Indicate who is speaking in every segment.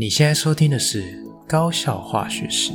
Speaker 1: 你现在收听的是《高效化学史》。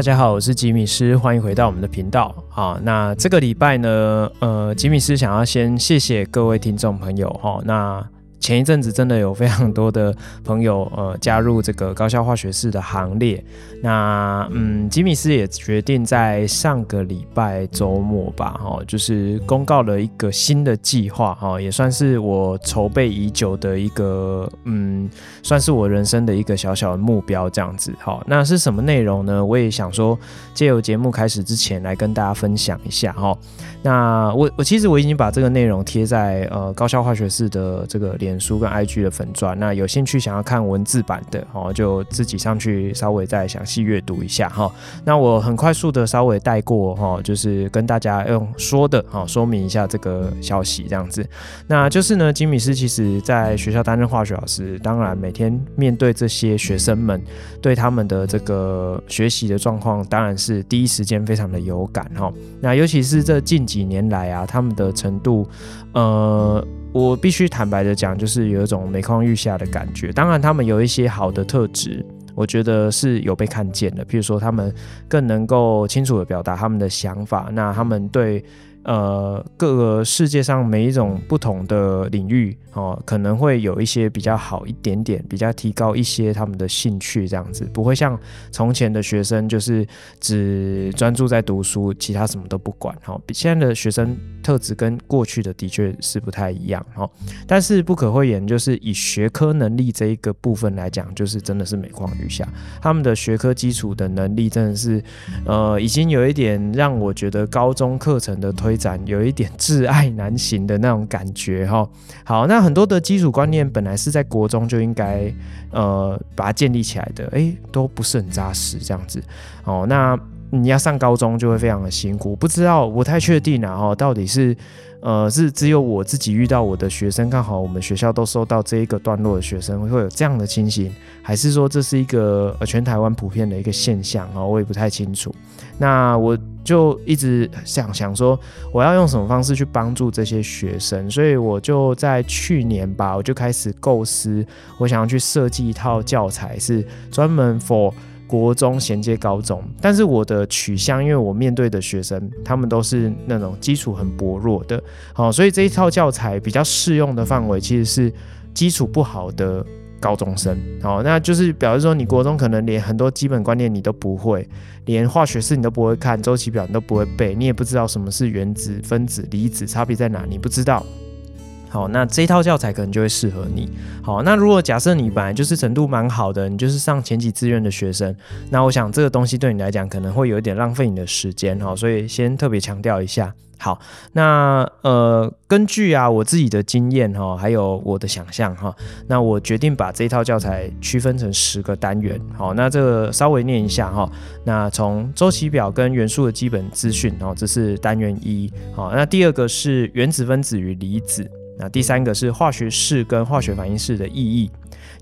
Speaker 1: 大家好，我是吉米斯，欢迎回到我们的频道。好，那这个礼拜呢，呃，吉米斯想要先谢谢各位听众朋友哈，那。前一阵子真的有非常多的朋友呃加入这个高效化学式的行列，那嗯，吉米斯也决定在上个礼拜周末吧，哈，就是公告了一个新的计划，哈，也算是我筹备已久的一个嗯，算是我人生的一个小小的目标这样子，好，那是什么内容呢？我也想说借由节目开始之前来跟大家分享一下，哈，那我我其实我已经把这个内容贴在呃高效化学式的这个脸书跟 IG 的粉专，那有兴趣想要看文字版的哦，就自己上去稍微再详细阅读一下哈。那我很快速的稍微带过哈，就是跟大家用说的哈说明一下这个消息这样子。那就是呢，吉米斯其实在学校担任化学老师，当然每天面对这些学生们，对他们的这个学习的状况，当然是第一时间非常的有感哈。那尤其是这近几年来啊，他们的程度，呃。我必须坦白的讲，就是有一种每况愈下的感觉。当然，他们有一些好的特质，我觉得是有被看见的。譬如说，他们更能够清楚的表达他们的想法。那他们对。呃，各个世界上每一种不同的领域哦，可能会有一些比较好一点点，比较提高一些他们的兴趣，这样子不会像从前的学生就是只专注在读书，其他什么都不管哈。比现在的学生特质跟过去的的确是不太一样哈。但是不可讳言，就是以学科能力这一个部分来讲，就是真的是每况愈下。他们的学科基础的能力真的是呃，已经有一点让我觉得高中课程的推。推展有一点挚爱难行的那种感觉哈。好，那很多的基础观念本来是在国中就应该呃把它建立起来的，诶，都不是很扎实这样子。哦，那你要上高中就会非常的辛苦，不知道不太确定啊。哈，到底是。呃，是只有我自己遇到我的学生，刚好我们学校都收到这一个段落的学生会有这样的情形，还是说这是一个呃全台湾普遍的一个现象啊？我也不太清楚。那我就一直想想说，我要用什么方式去帮助这些学生，所以我就在去年吧，我就开始构思，我想要去设计一套教材，是专门 for。国中衔接高中，但是我的取向，因为我面对的学生，他们都是那种基础很薄弱的，好，所以这一套教材比较适用的范围其实是基础不好的高中生，好，那就是表示说，你国中可能连很多基本观念你都不会，连化学式你都不会看，周期表你都不会背，你也不知道什么是原子、分子、离子差别在哪，你不知道。好，那这套教材可能就会适合你。好，那如果假设你本来就是程度蛮好的，你就是上前几志愿的学生，那我想这个东西对你来讲可能会有一点浪费你的时间哈，所以先特别强调一下。好，那呃，根据啊我自己的经验哈，还有我的想象哈，那我决定把这一套教材区分成十个单元。好，那这个稍微念一下哈。那从周期表跟元素的基本资讯哦，这是单元一。好，那第二个是原子分子与离子。那第三个是化学式跟化学反应式的意义，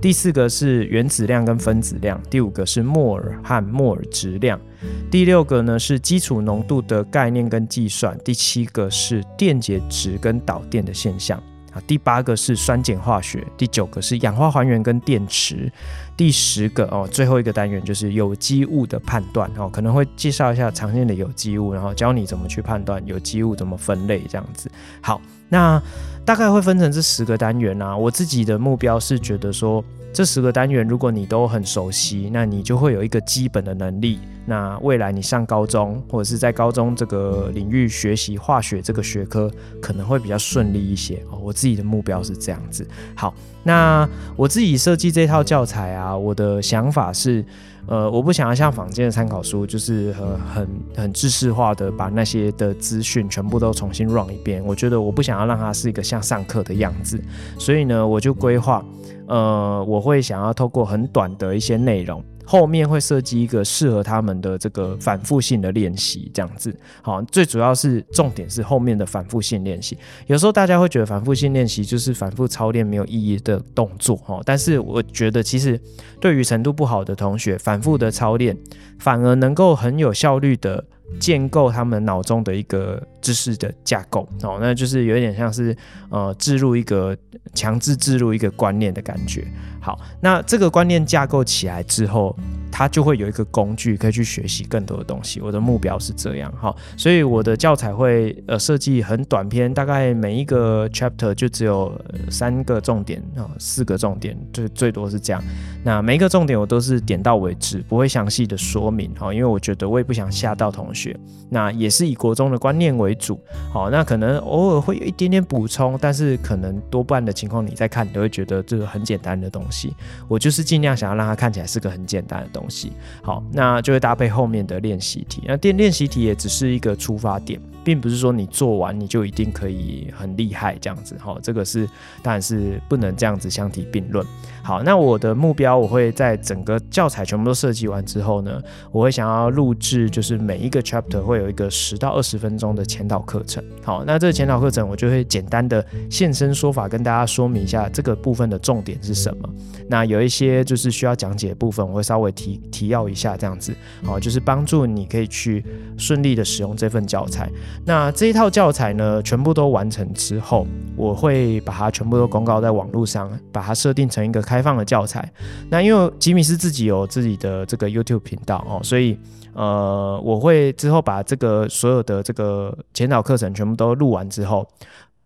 Speaker 1: 第四个是原子量跟分子量，第五个是摩尔和摩尔质量，第六个呢是基础浓度的概念跟计算，第七个是电解质跟导电的现象，啊，第八个是酸碱化学，第九个是氧化还原跟电池，第十个哦，最后一个单元就是有机物的判断哦，可能会介绍一下常见的有机物，然后教你怎么去判断有机物怎么分类这样子。好，那。大概会分成这十个单元啊，我自己的目标是觉得说，这十个单元如果你都很熟悉，那你就会有一个基本的能力。那未来你上高中或者是在高中这个领域学习化学这个学科，可能会比较顺利一些哦。我自己的目标是这样子。好，那我自己设计这套教材啊，我的想法是。呃，我不想要像坊间的参考书，就是很很很知识化的把那些的资讯全部都重新 run 一遍。我觉得我不想要让它是一个像上课的样子，所以呢，我就规划呃，我会想要透过很短的一些内容。后面会设计一个适合他们的这个反复性的练习，这样子。好，最主要是重点是后面的反复性练习。有时候大家会觉得反复性练习就是反复操练没有意义的动作，哈。但是我觉得其实对于程度不好的同学，反复的操练反而能够很有效率的建构他们脑中的一个知识的架构，哦，那就是有点像是呃置入一个强制置入一个观念的感觉。好，那这个观念架构起来之后，它就会有一个工具可以去学习更多的东西。我的目标是这样，好，所以我的教材会呃设计很短篇，大概每一个 chapter 就只有三个重点啊，四个重点，最最多是这样。那每一个重点我都是点到为止，不会详细的说明，哈，因为我觉得我也不想吓到同学。那也是以国中的观念为主，好，那可能偶尔会有一点点补充，但是可能多半的情况你在看，你都会觉得这个很简单的东西。我就是尽量想要让它看起来是个很简单的东西，好，那就会搭配后面的练习题。那练练习题也只是一个出发点，并不是说你做完你就一定可以很厉害这样子。好，这个是当然是不能这样子相提并论。好，那我的目标我会在整个教材全部都设计完之后呢，我会想要录制，就是每一个 chapter 会有一个十到二十分钟的前导课程。好，那这个前导课程我就会简单的现身说法，跟大家说明一下这个部分的重点是什么。那有一些就是需要讲解的部分，我会稍微提提要一下，这样子，好，就是帮助你可以去顺利的使用这份教材。那这一套教材呢，全部都完成之后，我会把它全部都公告在网络上，把它设定成一个开开放的教材。那因为吉米是自己有自己的这个 YouTube 频道哦，所以呃，我会之后把这个所有的这个前导课程全部都录完之后。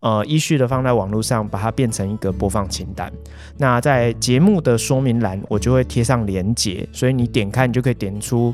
Speaker 1: 呃，依序的放在网络上，把它变成一个播放清单。那在节目的说明栏，我就会贴上连接，所以你点开，你就可以点出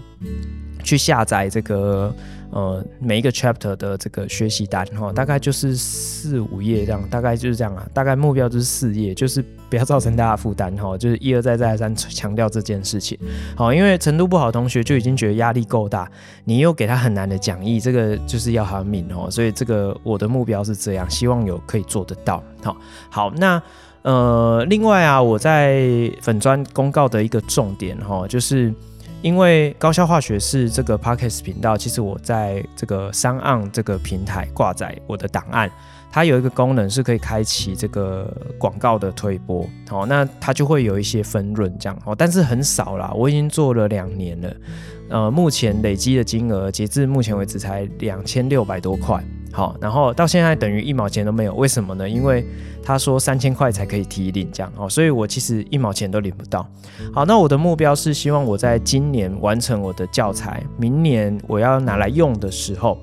Speaker 1: 去下载这个。呃，每一个 chapter 的这个学习单哈，大概就是四五页这样，大概就是这样啊。大概目标就是四页，就是不要造成大家负担哈，就是一而再再而三强调这件事情。好，因为程度不好的同学就已经觉得压力够大，你又给他很难的讲义，这个就是要他命哦。所以这个我的目标是这样，希望有可以做得到。好，好，那呃，另外啊，我在粉砖公告的一个重点哈，就是。因为高效化学是这个 Podcast 频道，其实我在这个三岸这个平台挂载我的档案，它有一个功能是可以开启这个广告的推播，哦，那它就会有一些分润这样，哦，但是很少啦，我已经做了两年了，呃，目前累积的金额截至目前为止才两千六百多块。好，然后到现在等于一毛钱都没有，为什么呢？因为他说三千块才可以提领，这样哦，所以我其实一毛钱都领不到。好，那我的目标是希望我在今年完成我的教材，明年我要拿来用的时候，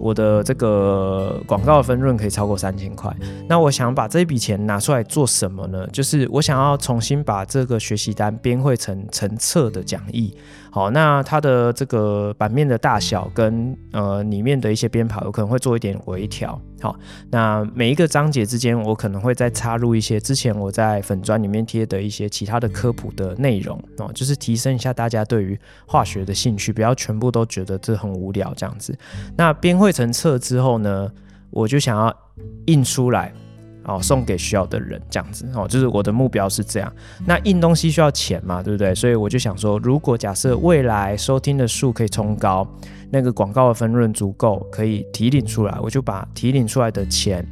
Speaker 1: 我的这个广告分润可以超过三千块。那我想把这笔钱拿出来做什么呢？就是我想要重新把这个学习单编绘成成册的讲义。好，那它的这个版面的大小跟呃里面的一些编排，我可能会做一点微调。好，那每一个章节之间，我可能会再插入一些之前我在粉砖里面贴的一些其他的科普的内容哦，就是提升一下大家对于化学的兴趣，不要全部都觉得这很无聊这样子。那编绘成册之后呢，我就想要印出来。哦，送给需要的人这样子哦，就是我的目标是这样。那印东西需要钱嘛，对不对？所以我就想说，如果假设未来收听的数可以冲高，那个广告的分润足够，可以提领出来，我就把提领出来的钱，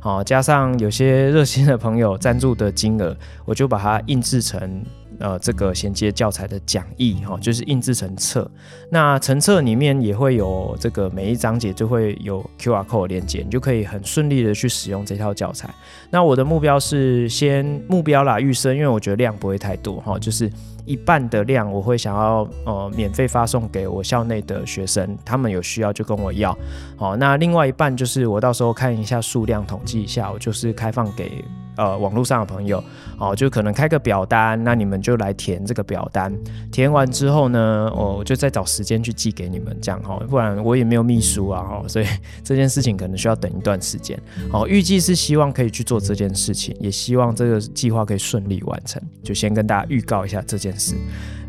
Speaker 1: 好，加上有些热心的朋友赞助的金额，我就把它印制成。呃，这个衔接教材的讲义哈，就是印制成册。那成册里面也会有这个每一章节就会有 QR code 连接，你就可以很顺利的去使用这套教材。那我的目标是先目标啦，预设，因为我觉得量不会太多哈，就是。一半的量我会想要呃免费发送给我校内的学生，他们有需要就跟我要。好，那另外一半就是我到时候看一下数量，统计一下，我就是开放给呃网络上的朋友。哦，就可能开个表单，那你们就来填这个表单。填完之后呢，我就再找时间去寄给你们，这样哈，不然我也没有秘书啊哈，所以 这件事情可能需要等一段时间。好，预计是希望可以去做这件事情，也希望这个计划可以顺利完成。就先跟大家预告一下这件。事，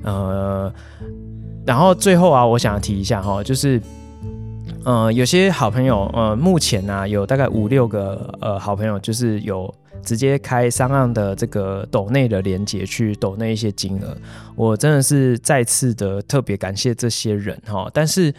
Speaker 1: 呃，然后最后啊，我想提一下哈，就是，呃，有些好朋友，呃，目前呢、有大概五六个呃好朋友，就是有直接开 SoundOn 的这个抖内的连接去抖内一些金额，我真的是再次的特别感谢这些人哈。但是，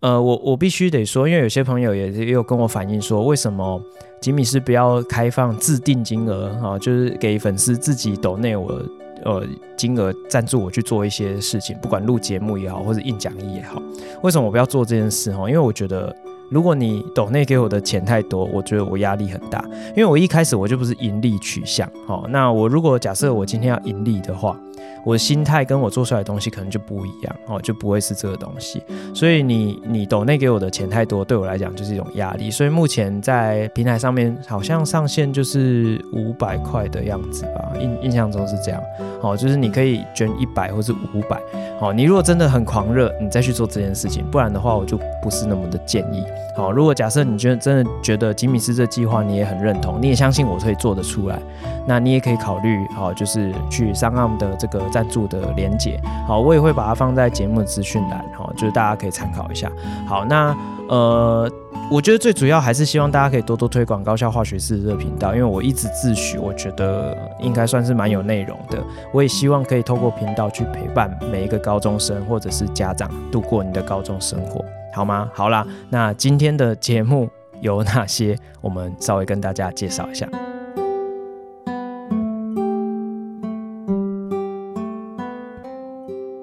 Speaker 1: 呃，我我必须得说，因为有些朋友也也有跟我反映说，为什么吉米是不要开放自定金额哈，就是给粉丝自己抖内我呃金额赞助我去做一些事情，不管录节目也好，或者印讲义也好，为什么我不要做这件事哈？因为我觉得。如果你抖内给我的钱太多，我觉得我压力很大，因为我一开始我就不是盈利取向，好，那我如果假设我今天要盈利的话。我的心态跟我做出来的东西可能就不一样哦，就不会是这个东西。所以你你抖内给我的钱太多，对我来讲就是一种压力。所以目前在平台上面好像上限就是五百块的样子吧，印印象中是这样。哦，就是你可以捐一百或是五百。哦，你如果真的很狂热，你再去做这件事情。不然的话，我就不是那么的建议。好，如果假设你觉得真的觉得吉米斯这计划你也很认同，你也相信我可以做得出来，那你也可以考虑好，就是去 SoundOn 的这。个赞助的连结，好，我也会把它放在节目资讯栏，哈，就是大家可以参考一下。好，那呃，我觉得最主要还是希望大家可以多多推广高效化学式这个频道，因为我一直自诩，我觉得应该算是蛮有内容的。我也希望可以透过频道去陪伴每一个高中生或者是家长度过你的高中生活，好吗？好啦，那今天的节目有哪些？我们稍微跟大家介绍一下。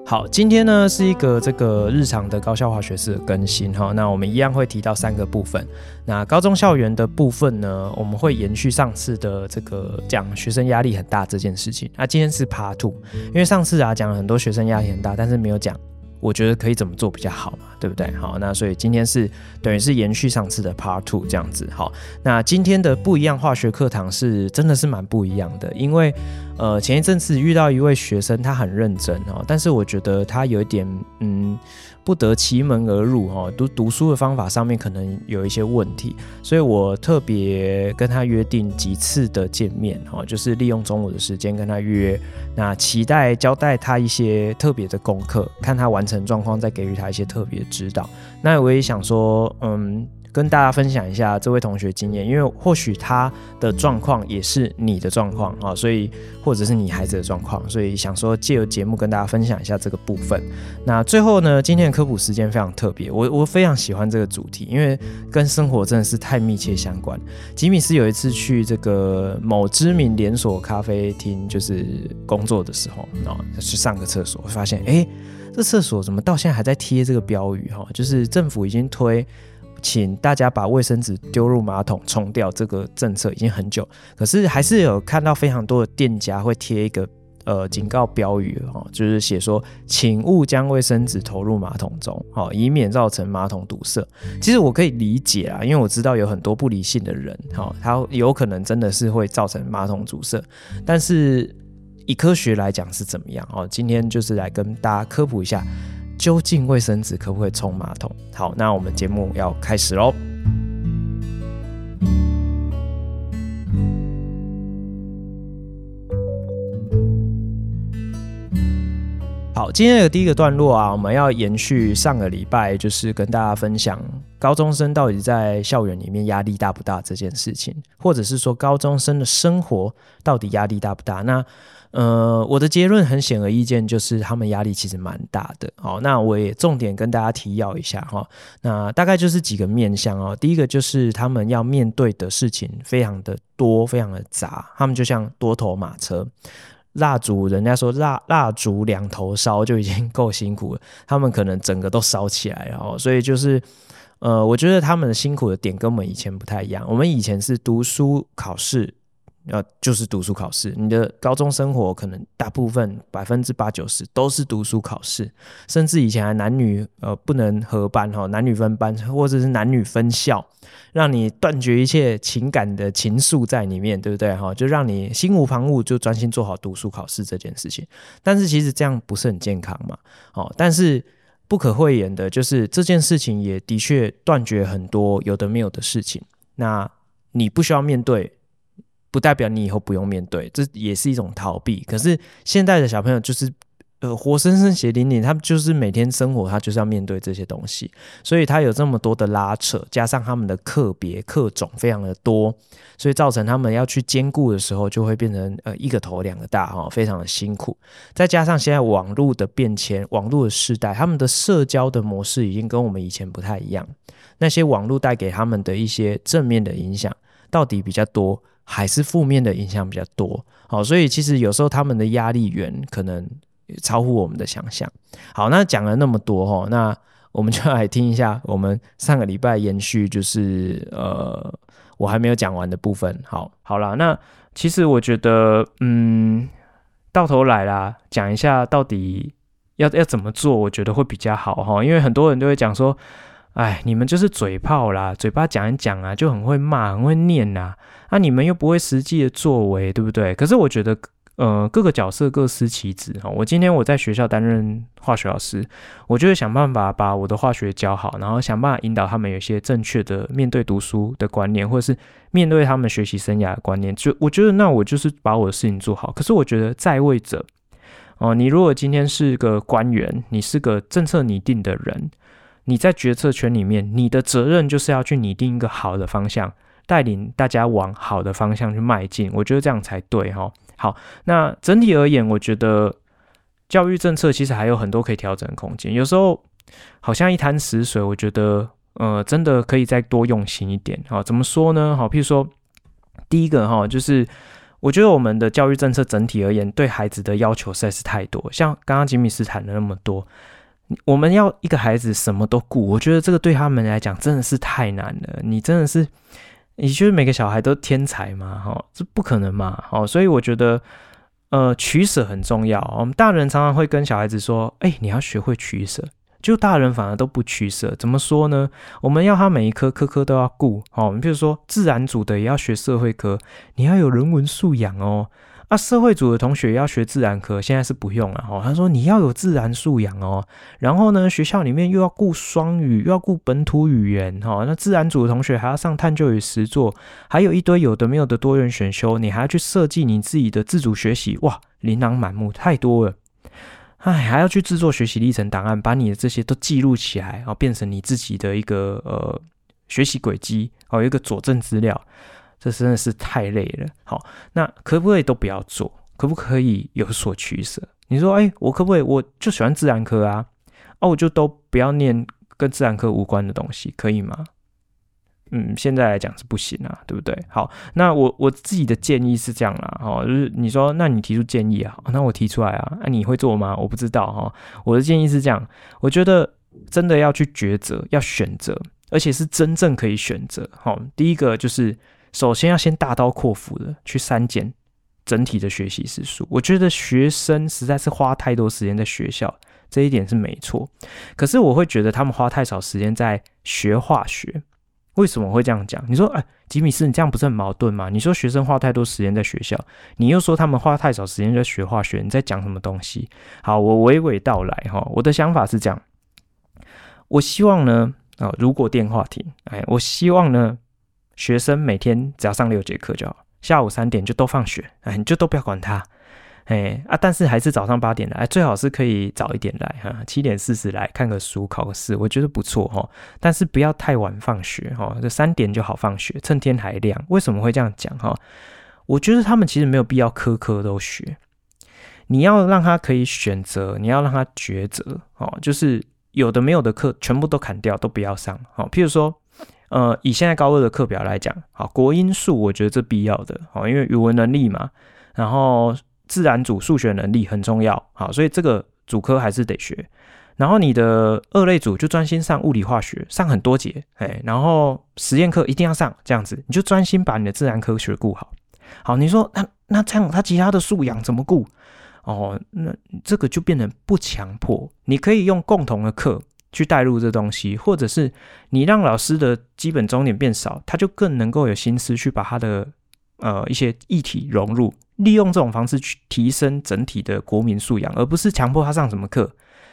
Speaker 1: 好，今天呢是一个这个日常的高校化学式的更新哈，那我们一样会提到三个部分。那高中校园的部分呢，我们会延续上次的这个讲学生压力很大这件事情。那今天是 Part Two，因为上次啊讲了很多学生压力很大，但是没有讲。我觉得可以怎么做比较好嘛，对不对？好，那所以今天是等于是延续上次的 Part Two 这样子。好，那今天的不一样化学课堂是真的是蛮不一样的，因为呃前一阵子遇到一位学生，他很认真哦，但是我觉得他有一点嗯。不得其门而入哈，读读书的方法上面可能有一些问题，所以我特别跟他约定几次的见面哈，就是利用中午的时间跟他约，那期待交代他一些特别的功课，看他完成状况，再给予他一些特别指导。那我也想说，嗯。跟大家分享一下这位同学经验，因为或许他的状况也是你的状况啊，所以或者是你孩子的状况，所以想说借由节目跟大家分享一下这个部分。那最后呢，今天的科普时间非常特别，我我非常喜欢这个主题，因为跟生活真的是太密切相关。吉米斯有一次去这个某知名连锁咖啡厅，就是工作的时候，啊去上个厕所，发现哎，这厕所怎么到现在还在贴这个标语哈？就是政府已经推。请大家把卫生纸丢入马桶冲掉，这个政策已经很久，可是还是有看到非常多的店家会贴一个呃警告标语哦，就是写说，请勿将卫生纸投入马桶中，哦，以免造成马桶堵塞。其实我可以理解啊，因为我知道有很多不理性的人，哦，他有可能真的是会造成马桶堵塞，但是以科学来讲是怎么样？哦，今天就是来跟大家科普一下。究竟卫生纸可不可以冲马桶？好，那我们节目要开始喽。好，今天的第一个段落啊，我们要延续上个礼拜，就是跟大家分享高中生到底在校园里面压力大不大这件事情，或者是说高中生的生活到底压力大不大？那呃，我的结论很显而易见，就是他们压力其实蛮大的。好，那我也重点跟大家提要一下哈。那大概就是几个面向哦。第一个就是他们要面对的事情非常的多，非常的杂。他们就像多头马车，蜡烛，人家说蜡蜡烛两头烧就已经够辛苦了，他们可能整个都烧起来哦。所以就是，呃，我觉得他们的辛苦的点跟我们以前不太一样。我们以前是读书考试。要就是读书考试，你的高中生活可能大部分百分之八九十都是读书考试，甚至以前还男女呃不能合班哈，男女分班或者是男女分校，让你断绝一切情感的情愫在里面，对不对哈？就让你心无旁骛，就专心做好读书考试这件事情。但是其实这样不是很健康嘛，哦，但是不可讳言的就是这件事情也的确断绝很多有的没有的事情。那你不需要面对。不代表你以后不用面对，这也是一种逃避。可是现在的小朋友就是呃活生生血淋淋，他们就是每天生活，他就是要面对这些东西，所以他有这么多的拉扯，加上他们的课别课种非常的多，所以造成他们要去兼顾的时候，就会变成呃一个头两个大哈，非常的辛苦。再加上现在网络的变迁，网络的时代，他们的社交的模式已经跟我们以前不太一样。那些网络带给他们的一些正面的影响，到底比较多，还是负面的影响比较多？好，所以其实有时候他们的压力源可能超乎我们的想象。好，那讲了那么多哈，那我们就来听一下我们上个礼拜延续，就是呃，我还没有讲完的部分。好，好了，那其实我觉得，嗯，到头来啦，讲一下到底要要怎么做，我觉得会比较好哈，因为很多人都会讲说。哎，你们就是嘴炮啦，嘴巴讲一讲啊，就很会骂，很会念呐。啊，你们又不会实际的作为，对不对？可是我觉得，呃，各个角色各司其职哈。我今天我在学校担任化学老师，我就会想办法把我的化学教好，然后想办法引导他们有一些正确的面对读书的观念，或者是面对他们学习生涯的观念。就我觉得，那我就是把我的事情做好。可是我觉得，在位者哦，你如果今天是个官员，你是个政策拟定的人。你在决策圈里面，你的责任就是要去拟定一个好的方向，带领大家往好的方向去迈进。我觉得这样才对哈。好，那整体而言，我觉得教育政策其实还有很多可以调整的空间。有时候好像一潭死水，我觉得呃，真的可以再多用心一点。好，怎么说呢？好，譬如说第一个哈，就是我觉得我们的教育政策整体而言，对孩子的要求实在是太多。像刚刚吉米斯谈的那么多。我们要一个孩子什么都顾，我觉得这个对他们来讲真的是太难了。你真的是，你觉得每个小孩都天才吗？哈，这不可能嘛。哦，所以我觉得，呃，取舍很重要。我们大人常常会跟小孩子说：“哎，你要学会取舍。”就大人反而都不取舍。怎么说呢？我们要他每一科科科都要顾。好，你比如说自然组的也要学社会科，你要有人文素养哦。啊，社会组的同学要学自然科，现在是不用了哦。他说你要有自然素养哦，然后呢，学校里面又要顾双语，又要顾本土语言哈。那自然组的同学还要上探究与实作，还有一堆有的没有的多元选修，你还要去设计你自己的自主学习，哇，琳琅满目，太多了。哎，还要去制作学习历程档案，把你的这些都记录起来，然后变成你自己的一个呃学习轨迹哦，一个佐证资料。这真的是太累了。好，那可不可以都不要做？可不可以有所取舍？你说，哎，我可不可以？我就喜欢自然科啊，哦，我就都不要念跟自然科无关的东西，可以吗？嗯，现在来讲是不行啊，对不对？好，那我我自己的建议是这样啦，哈，就是你说，那你提出建议啊，那我提出来啊，那你会做吗？我不知道哈。我的建议是这样，我觉得真的要去抉择，要选择，而且是真正可以选择。好，第一个就是。首先要先大刀阔斧的去删减整体的学习时数，我觉得学生实在是花太多时间在学校，这一点是没错。可是我会觉得他们花太少时间在学化学，为什么会这样讲？你说，哎，吉米斯，你这样不是很矛盾吗？你说学生花太多时间在学校，你又说他们花太少时间在学化学，你在讲什么东西？好，我娓娓道来哈。我的想法是这样，我希望呢，啊，如果电话亭，哎，我希望呢。学生每天只要上六节课就好，下午三点就都放学，哎，你就都不要管他，哎啊，但是还是早上八点来，最好是可以早一点来哈，七点四十来看个书，考个试，我觉得不错哈，但是不要太晚放学哈，这三点就好放学，趁天还亮。为什么会这样讲哈？我觉得他们其实没有必要科科都学，你要让他可以选择，你要让他抉择哦，就是有的没有的课全部都砍掉，都不要上，好，譬如说。呃，以现在高二的课表来讲，好，国英数我觉得这必要的，好，因为语文能力嘛，然后自然组数学能力很重要，好，所以这个主科还是得学。然后你的二类组就专心上物理化学，上很多节，哎，然后实验课一定要上，这样子你就专心把你的自然科学顾好。好，你说那那这样他其他的素养怎么顾？哦，那这个就变成不强迫，你可以用共同的课。去带入这东西，或者是你让老师的基本终点变少，他就更能够有心思去把他的呃一些议题融入，利用这种方式去提升整体的国民素养，而不是强迫他上什么课，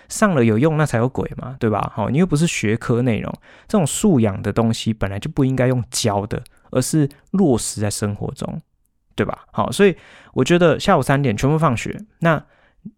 Speaker 1: 上了有用那才有鬼嘛，对吧？好，你又不是学科内容，这种素养的东西本来就不应该用教的，而是落实在生活中，对吧？好，所以我觉得下午三点全部放学，那。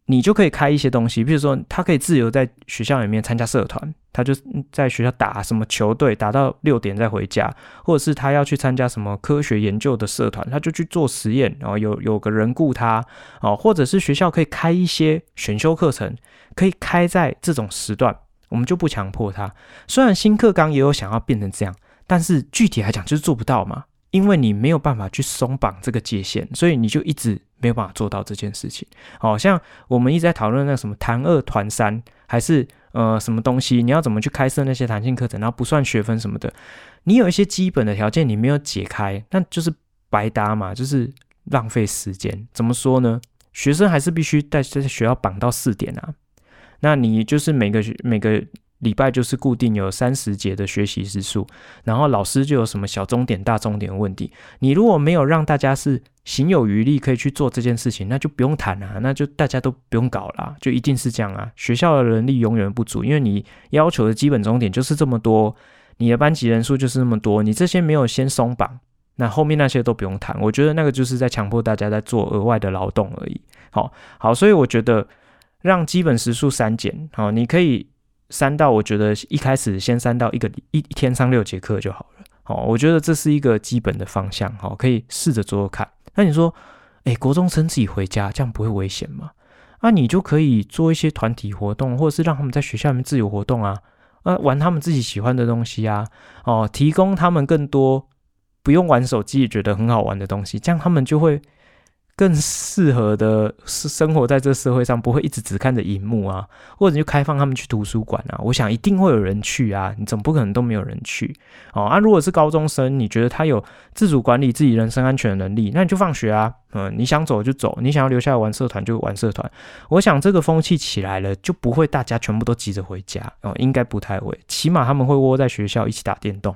Speaker 1: 你就可以开一些东西，比如说他可以自由在学校里面参加社团，他就在学校打什么球队，打到六点再回家，或者是他要去参加什么科学研究的社团，他就去做实验，然后有有个人雇他，哦，或者是学校可以开一些选修课程，可以开在这种时段，我们就不强迫他。虽然新课纲也有想要变成这样，但是具体来讲就是做不到嘛。因为你没有办法去松绑这个界限，所以你就一直没有办法做到这件事情。好像我们一直在讨论那什么弹二团三，还是呃什么东西，你要怎么去开设那些弹性课程，然后不算学分什么的，你有一些基本的条件你没有解开，那就是白搭嘛，就是浪费时间。怎么说呢？学生还是必须在这些学校绑到四点啊，那你就是每个学每个。礼拜就是固定有三十节的学习时数，然后老师就有什么小钟点、大钟点的问题。你如果没有让大家是行有余力可以去做这件事情，那就不用谈啊，那就大家都不用搞啦，就一定是这样啊。学校的人力永远不足，因为你要求的基本钟点就是这么多，你的班级人数就是那么多，你这些没有先松绑，那后面那些都不用谈。我觉得那个就是在强迫大家在做额外的劳动而已。好，好，所以我觉得让基本时数删减，好，你可以。三到我觉得一开始先三到一个一一天上六节课就好了，好，我觉得这是一个基本的方向，好，可以试着做做看。那你说，哎，国中生自己回家，这样不会危险吗？那你就可以做一些团体活动，或者是让他们在学校里面自由活动啊，啊，玩他们自己喜欢的东西啊，哦，提供他们更多不用玩手机也觉得很好玩的东西，这样他们就会。更适合的是生活在这社会上，不会一直只看着荧幕啊，或者就开放他们去图书馆啊。我想一定会有人去啊，你总不可能都没有人去哦。啊，如果是高中生，你觉得他有自主管理自己人身安全的能力，那你就放学啊。嗯，你想走就走，你想要留下来玩社团就玩社团。我想这个风气起来了，就不会大家全部都急着回家哦，应该不太会。起码他们会窝在学校一起打电动，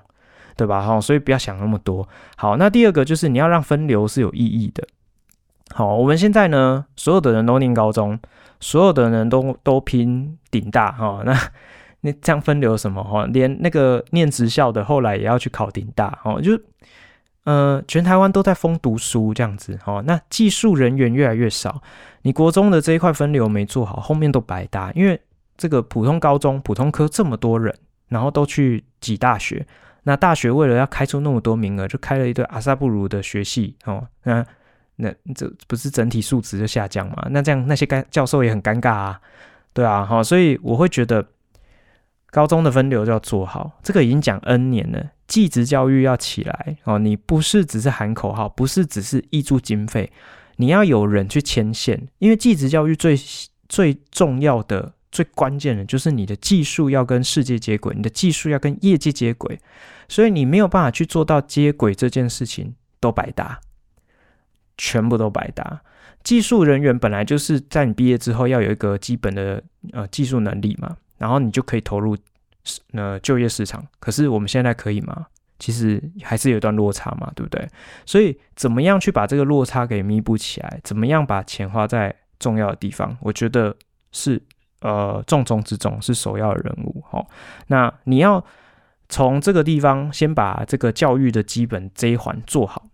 Speaker 1: 对吧？好，所以不要想那么多。好，那第二个就是你要让分流是有意义的。好，我们现在呢，所有的人都念高中，所有的人都都拼顶大哈、那那这样分流什么哈？连那个念职校的后来也要去考顶大哦。就呃，全台湾都在疯读书这样子哦。那技术人员越来越少，你国中的这一块分流没做好，后面都白搭。因为这个普通高中、普通科这么多人，然后都去挤大学。那大学为了要开出那么多名额，就开了一堆阿萨布鲁的学系哦。那那这不是整体素质就下降嘛？那这样那些干教授也很尴尬啊，对啊，好，所以我会觉得高中的分流就要做好，这个已经讲 N 年了，技职教育要起来哦，你不是只是喊口号，不是只是挹注经费，你要有人去牵线，因为技职教育最最重要的、最关键的，就是你的技术要跟世界接轨，你的技术要跟业界接轨，所以你没有办法去做到接轨这件事情，都白搭。全部都白搭。技术人员本来就是在你毕业之后要有一个基本的呃技术能力嘛，然后你就可以投入呃就业市场。可是我们现在可以吗？其实还是有一段落差嘛，对不对？所以怎么样去把这个落差给弥补起来？怎么样把钱花在重要的地方？我觉得是呃重中之重，是首要的任务。好，那你要从这个地方先把这个教育的基本这一环做好。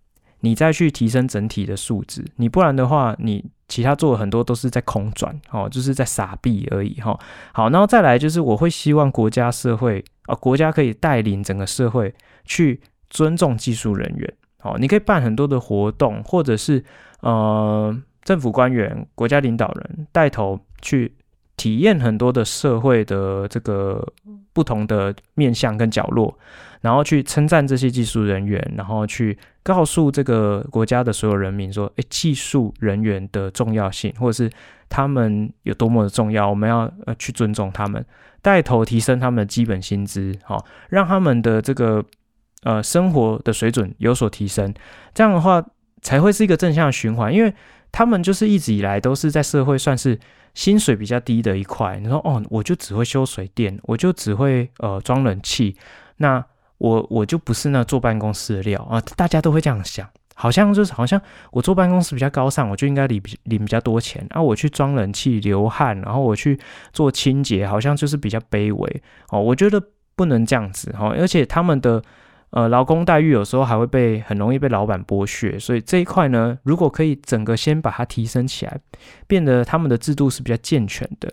Speaker 1: 你再去提升整体的素质，你不然的话，你其他做的很多都是在空转哦，就是在傻逼而已哈、好，然后再来就是我会希望国家社会啊、国家可以带领整个社会去尊重技术人员哦。你可以办很多的活动，或者是呃政府官员、国家领导人带头去体验很多的社会的这个不同的面向跟角落。然后去称赞这些技术人员，然后去告诉这个国家的所有人民说：“诶，技术人员的重要性，或者是他们有多么的重要，我们要呃去尊重他们，带头提升他们的基本薪资，好，让他们的这个呃生活的水准有所提升。这样的话，才会是一个正向循环，因为他们就是一直以来都是在社会算是薪水比较低的一块。你说哦，我就只会修水电，我就只会呃装冷气，那。我我就不是那坐办公室的料啊！大家都会这样想，好像就是好像我坐办公室比较高尚，我就应该领领比较多钱啊！我去装冷气流汗，然后我去做清洁，好像就是比较卑微哦。我觉得不能这样子哈，而且他们的呃，劳工待遇有时候还会被很容易被老板剥削，所以这一块呢，如果可以整个先把它提升起来，变得他们的制度是比较健全的，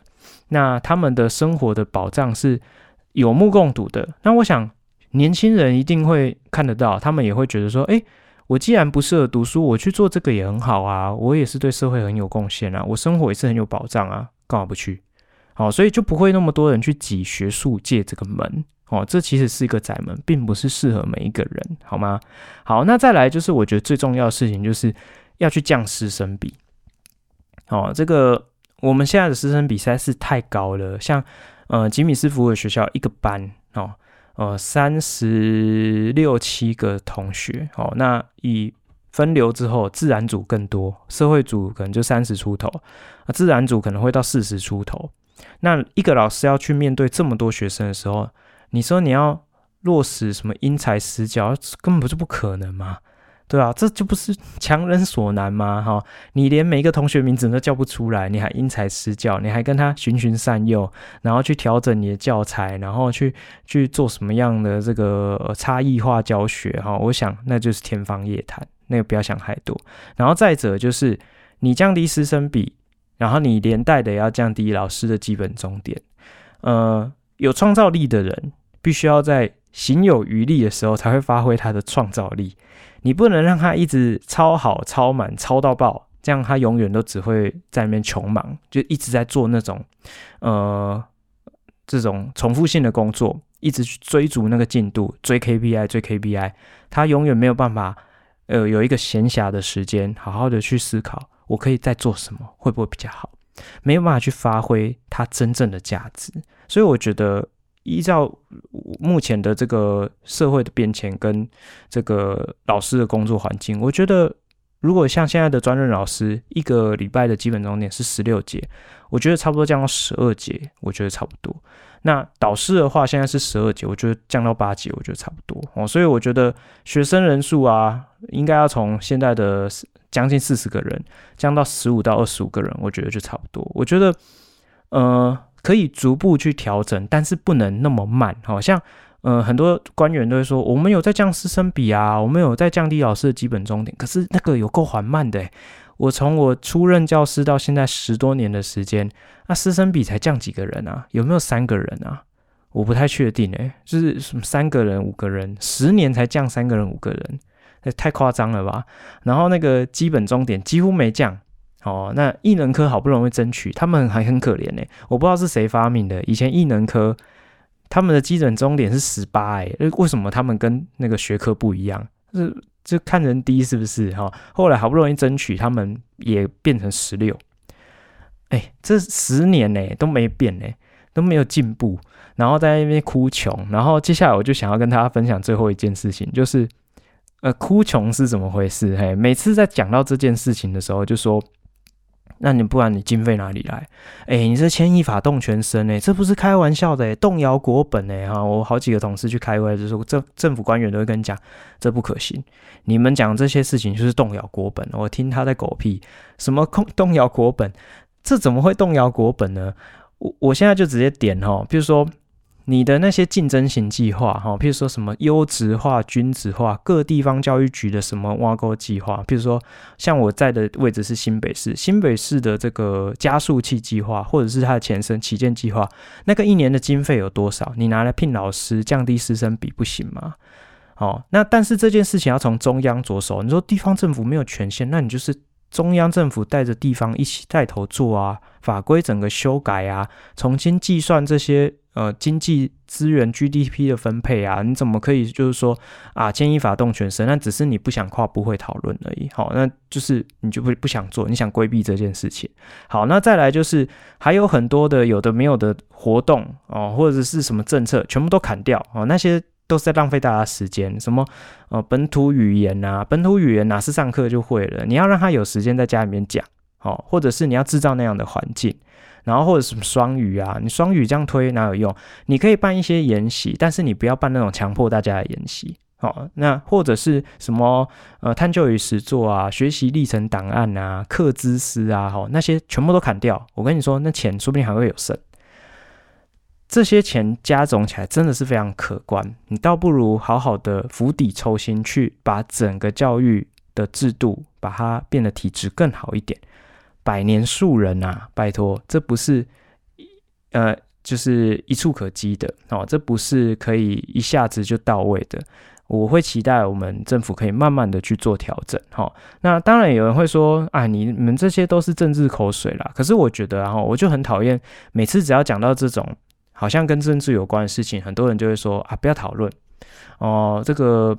Speaker 1: 那他们的生活的保障是有目共睹的。那我想年轻人一定会看得到，他们也会觉得说，诶，我既然不适合读书，我去做这个也很好啊，我也是对社会很有贡献啊，我生活也是很有保障啊，干嘛不去？好，所以就不会那么多人去挤学术界这个门。哦，这其实是一个窄门，并不是适合每一个人，好吗？好，那再来就是我觉得最重要的事情，就是要去降师生比。哦，这个我们现在的师生比实在是太高了，像呃吉米斯服务的学校一个班哦，呃三十六七个同学哦，那以分流之后，自然组更多，社会组可能就三十出头，啊，自然组可能会到四十出头。那一个老师要去面对这么多学生的时候，你说你要落实什么因材施教，根本不是不可能嘛，对啊，这就不是强人所难吗？哈，你连每一个同学名字都叫不出来，你还因材施教，你还跟他循循善诱，然后去调整你的教材，然后去去做什么样的这个差异化教学？哈，我想那就是天方夜谭，那个不要想太多。然后再者就是你降低师生比，然后你连带的要降低老师的基本终点，呃，有创造力的人。必须要在行有余力的时候才会发挥他的创造力，你不能让他一直超好、超满、超到爆，这样他永远都只会在那边穷忙，就一直在做那种呃这种重复性的工作，一直去追逐那个进度，追 KPI、追 KPI，他永远没有办法呃有一个闲暇的时间，好好的去思考我可以再做什么，会不会比较好？没有办法去发挥他真正的价值，所以我觉得。依照目前的这个社会的变迁跟这个老师的工作环境，我觉得如果像现在的专任老师，一个礼拜的基本钟点是十六节，我觉得差不多降到十二节，我觉得差不多。那导师的话，现在是十二节，我觉得降到八节，我觉得差不多哦。所以我觉得学生人数啊，应该要从现在的将近四十个人降到十五到二十五个人，我觉得就差不多。我觉得，呃。可以逐步去调整，但是不能那么慢。好像，呃，很多官员都会说，我们有在降师生比啊，我们有在降低老师的基本钟点，可是那个有够缓慢的。我从我出任教师到现在十多年的时间，那师生比才降几个人啊？有没有三个人啊？我不太确定诶，就是什么三个人、五个人，十年才降三个人、五个人，太夸张了吧？然后那个基本钟点几乎没降。哦，那艺能科好不容易争取，他们还很可怜呢。我不知道是谁发明的，以前艺能科他们的基准终点是十八，哎，为什么他们跟那个学科不一样？是就看人低是不是？哈，后来好不容易争取，他们也变成十六。哎，这十年呢都没变呢，都没有进步，然后在那边哭穷。然后接下来我就想要跟大家分享最后一件事情，就是呃，哭穷是怎么回事？嘿，每次在讲到这件事情的时候，就说。那你不然你经费哪里来？哎、你这牵一法动全身哎、这不是开玩笑的、动摇国本哎、哈！我好几个同事去开会，就说政政府官员都会跟你讲，这不可行。你们讲这些事情就是动摇国本。我听他在狗屁，什么动动摇国本？这怎么会动摇国本呢？我我现在就直接点哈，比如说。你的那些竞争型计划，哈，譬如说什么优质化、均质化，各地方教育局的什么挖沟计划，譬如说像我在的位置是新北市，新北市的这个加速器计划，或者是它的前身旗舰计划，那个一年的经费有多少？你拿来聘老师，降低师生比不行吗？哦，那但是这件事情要从中央着手，你说地方政府没有权限，那你就是中央政府带着地方一起带头做啊，法规整个修改啊，重新计算这些。呃，经济资源 GDP 的分配啊，你怎么可以就是说啊，牵一发动全身？那只是你不想跨部会讨论而已。好，那就是你就不不想做，你想规避这件事情。好，那再来就是还有很多的有的没有的活动哦，或者是什么政策，全部都砍掉哦，那些都是在浪费大家时间。什么呃本土语言啊，本土语言哪是上课就会了？你要让他有时间在家里面讲，哦，或者是你要制造那样的环境。然后或者什么双语啊，你双语这样推哪有用？你可以办一些研习，但是你不要办那种强迫大家的研习。哦，那或者是什么呃探究与实作啊，学习历程档案啊，课资师啊，好、哦，那些全部都砍掉。我跟你说，那钱说不定还会有剩。
Speaker 2: 这些钱加总起来真的是非常可观，你倒不如好好的釜底抽薪，去把整个教育的制度把它变得体质更好一点。百年树人啊，拜托，这不是呃，就是一触可及的哦，这不是可以一下子就到位的。我会期待我们政府可以慢慢的去做调整，哈。那当然有人会说，啊，你们这些都是政治口水啦。可是我觉得，然后我就很讨厌，每次只要讲到这种好像跟政治有关的事情，很多人就会说，啊，不要讨论哦，这个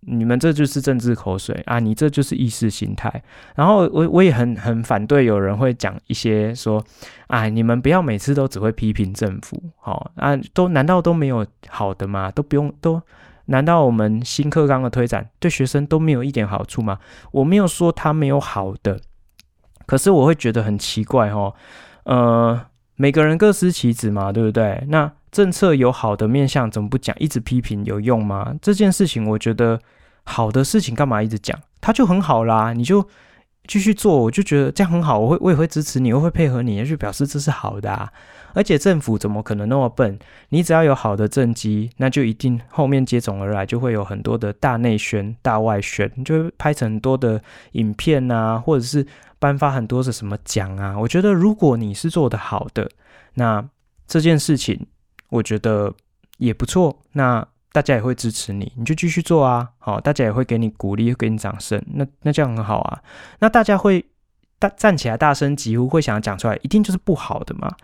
Speaker 2: 你们这就是政治口水啊，你这就是意识形态。然后我我也很很反对有人会讲一些说，啊，你们不要每次都只会批评政府，好啊，都难道都没有好的吗？都不用都。难道我们新课纲的推展对学生都没有一点好处吗？我没有说他没有好的，可是我会觉得很奇怪哦。呃，每个人各司其职嘛，对不对？那政策有好的面向，怎么不讲？一直批评有用吗？这件事情，我觉得好的事情干嘛一直讲？它就很好啦，你就继续做，我就觉得这样很好，我会我也会支持你，我会配合你，也就表示这是好的啊。而且政府怎么可能那么笨？你只要有好的政绩，那就一定后面接踵而来，就会有很多的大内宣、大外宣，就会拍成很多的影片啊，或者是颁发很多的什么奖啊。我觉得如果你是做得好的，那这件事情我觉得也不错，那大家也会支持你，你就继续做啊。好，大家也会给你鼓励，给你掌声，那那这样很好啊。那大家会大站起来大声疾呼，会想要讲出来，一定就是不好的嘛。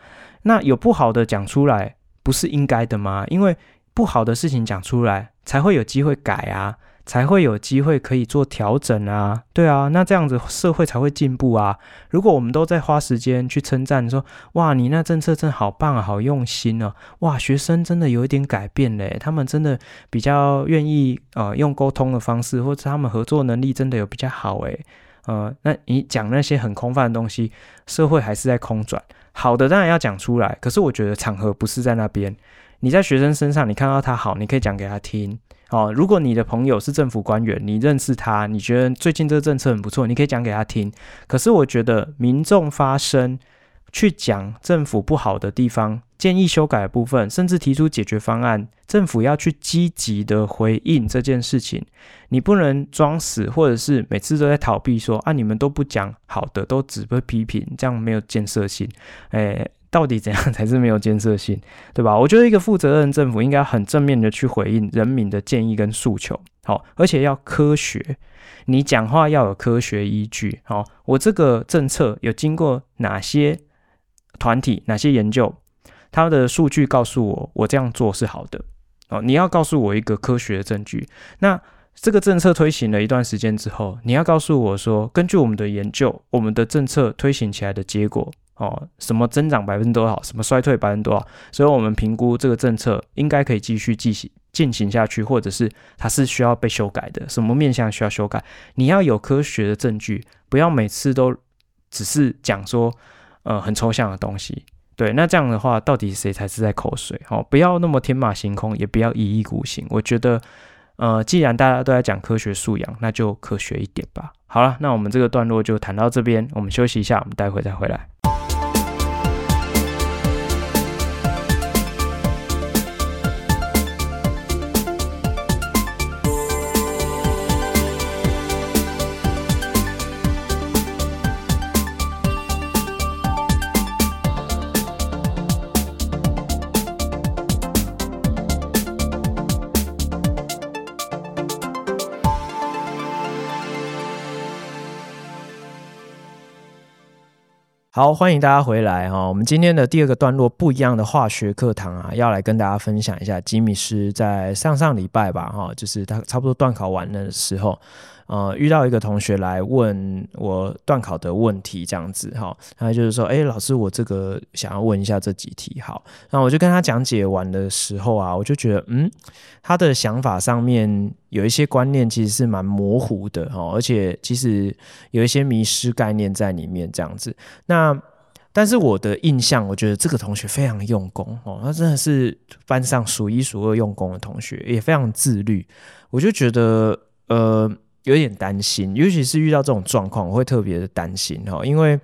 Speaker 2: 那有不好的讲出来，不是应该的吗？因为不好的事情讲出来，才会有机会改啊，才会有机会可以做调整啊，对啊，那这样子社会才会进步啊。如果我们都在花时间去称赞说，哇，你那政策真好棒啊，好用心哦，哇，学生真的有一点改变嘞，他们真的比较愿意呃用沟通的方式，或者他们合作能力真的有比较好诶。呃，那你讲那些很空泛的东西，社会还是在空转。好的当然要讲出来，可是我觉得场合不是在那边。你在学生身上，你看到他好，你可以讲给他听。哦，如果你的朋友是政府官员，你认识他，你觉得最近这个政策很不错，你可以讲给他听。可是我觉得民众发声。去讲政府不好的地方，建议修改的部分，甚至提出解决方案，政府要去积极的回应这件事情。你不能装死，或者是每次都在逃避说，啊，你们都不讲好的，都只会批评，这样没有建设性。诶，到底怎样才是没有建设性，对吧？我觉得一个负责任政府应该很正面的去回应人民的建议跟诉求，好，而且要科学。你讲话要有科学依据，好，我这个政策有经过哪些？团体哪些研究，他的数据告诉我，我这样做是好的哦。你要告诉我一个科学的证据。那这个政策推行了一段时间之后，你要告诉我说，根据我们的研究，我们的政策推行起来的结果哦，什么增长百分之多少，什么衰退百分之多少，所以我们评估这个政策应该可以继续进行进行下去，或者是它是需要被修改的，什么面向需要修改，你要有科学的证据，不要每次都只是讲说。呃，很抽象的东西，对，那这样的话，到底谁才是在口水？哦，不要那么天马行空，也不要一意孤行。我觉得，呃，既然大家都在讲科学素养，那就科学一点吧。好了，那我们这个段落就谈到这边，我们休息一下，我们待会再回来。
Speaker 1: 好，欢迎大家回来哈！我们今天的第二个段落，不一样的化学课堂啊，要来跟大家分享一下吉米斯在上上礼拜吧，哈，就是他差不多段考完的时候。呃，遇到一个同学来问我段考的问题，这样子哈，他就是说，哎，老师，我这个想要问一下这几题，好，那我就跟他讲解完的时候啊，我就觉得，嗯，他的想法上面有一些观念其实是蛮模糊的哈，而且其实有一些迷失概念在里面，这样子。那但是我的印象，我觉得这个同学非常用功哦，他真的是班上数一数二用功的同学，也非常自律。我就觉得，呃。有点担心，尤其是遇到这种状况，我会特别的担心哈，因为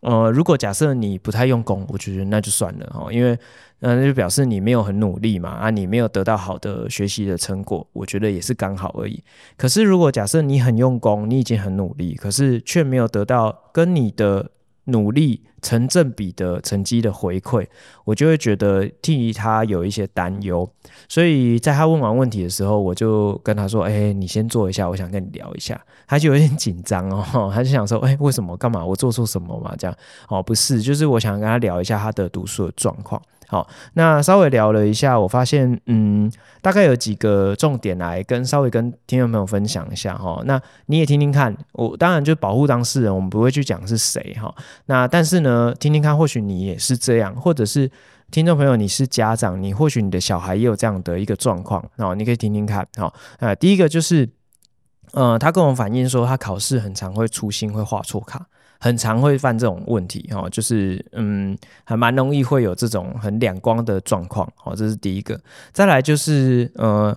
Speaker 1: 呃，如果假设你不太用功，我觉得那就算了哈，因为，那就表示你没有很努力嘛，啊，你没有得到好的学习的成果，我觉得也是刚好而已。可是如果假设你很用功，你已经很努力，可是却没有得到跟你的努力成正比的成绩的回馈，我就会觉得替他有一些担忧。所以在他问完问题的时候，我就跟他说：“哎，你先坐一下，我想跟你聊一下。”他就有点紧张哦，他就想说：“哎，为什么？干嘛？我做错什么嘛？这样哦，不是，就是我想跟他聊一下他的读书的状况。”好，那稍微聊了一下，我发现，嗯，大概有几个重点来跟稍微跟听众朋友分享一下哈。那你也听听看，我当然就保护当事人，我们不会去讲是谁哈。那但是呢，听听看，或许你也是这样，或者是听众朋友你是家长，你或许你的小孩也有这样的一个状况，哦，你可以听听看。好，呃，第一个就是，呃，他跟我反映说，他考试很常会粗心，会画错卡。很常会犯这种问题哈，就是嗯，还蛮容易会有这种很两光的状况，哦，这是第一个。再来就是呃，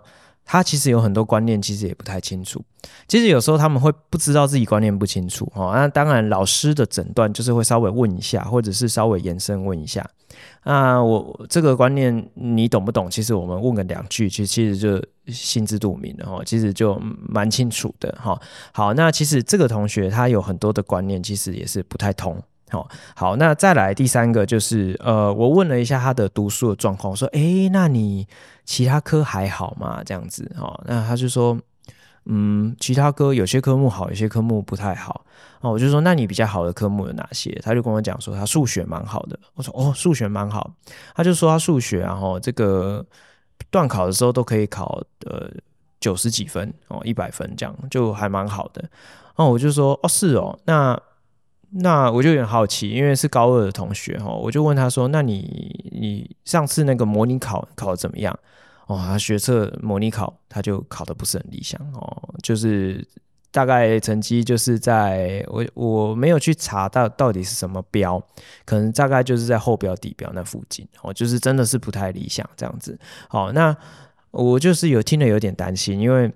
Speaker 1: 他其实有很多观念，其实也不太清楚。其实有时候他们会不知道自己观念不清楚哈，那当然老师的诊断就是会稍微问一下，或者是稍微延伸问一下。那，我这个观念你懂不懂？其实我们问个两句，其实其实就心知肚明了哈，其实就蛮清楚的哈。好，那其实这个同学他有很多的观念，其实也是不太通。好，好，那再来第三个就是呃，我问了一下他的读书的状况，我说，诶，那你其他科还好吗？这样子哈，那他就说。嗯，其他科有些科目好，有些科目不太好。哦，我就说，那你比较好的科目有哪些？他就跟我讲说，他数学蛮好的。我说，哦，数学蛮好。他就说他数学，然后这个段考的时候都可以考呃九十几分哦，一百分这样，就还蛮好的。哦，我就说，哦，是哦，那那我就有点好奇，因为是高二的同学哈，我就问他说，那你你上次那个模拟考考的怎么样？哦，他学测模拟考，他就考的不是很理想哦，就是大概成绩就是在我我没有去查到到底是什么标，可能大概就是在后标底标那附近哦，就是真的是不太理想这样子。好，那我就是有听了有点担心，因为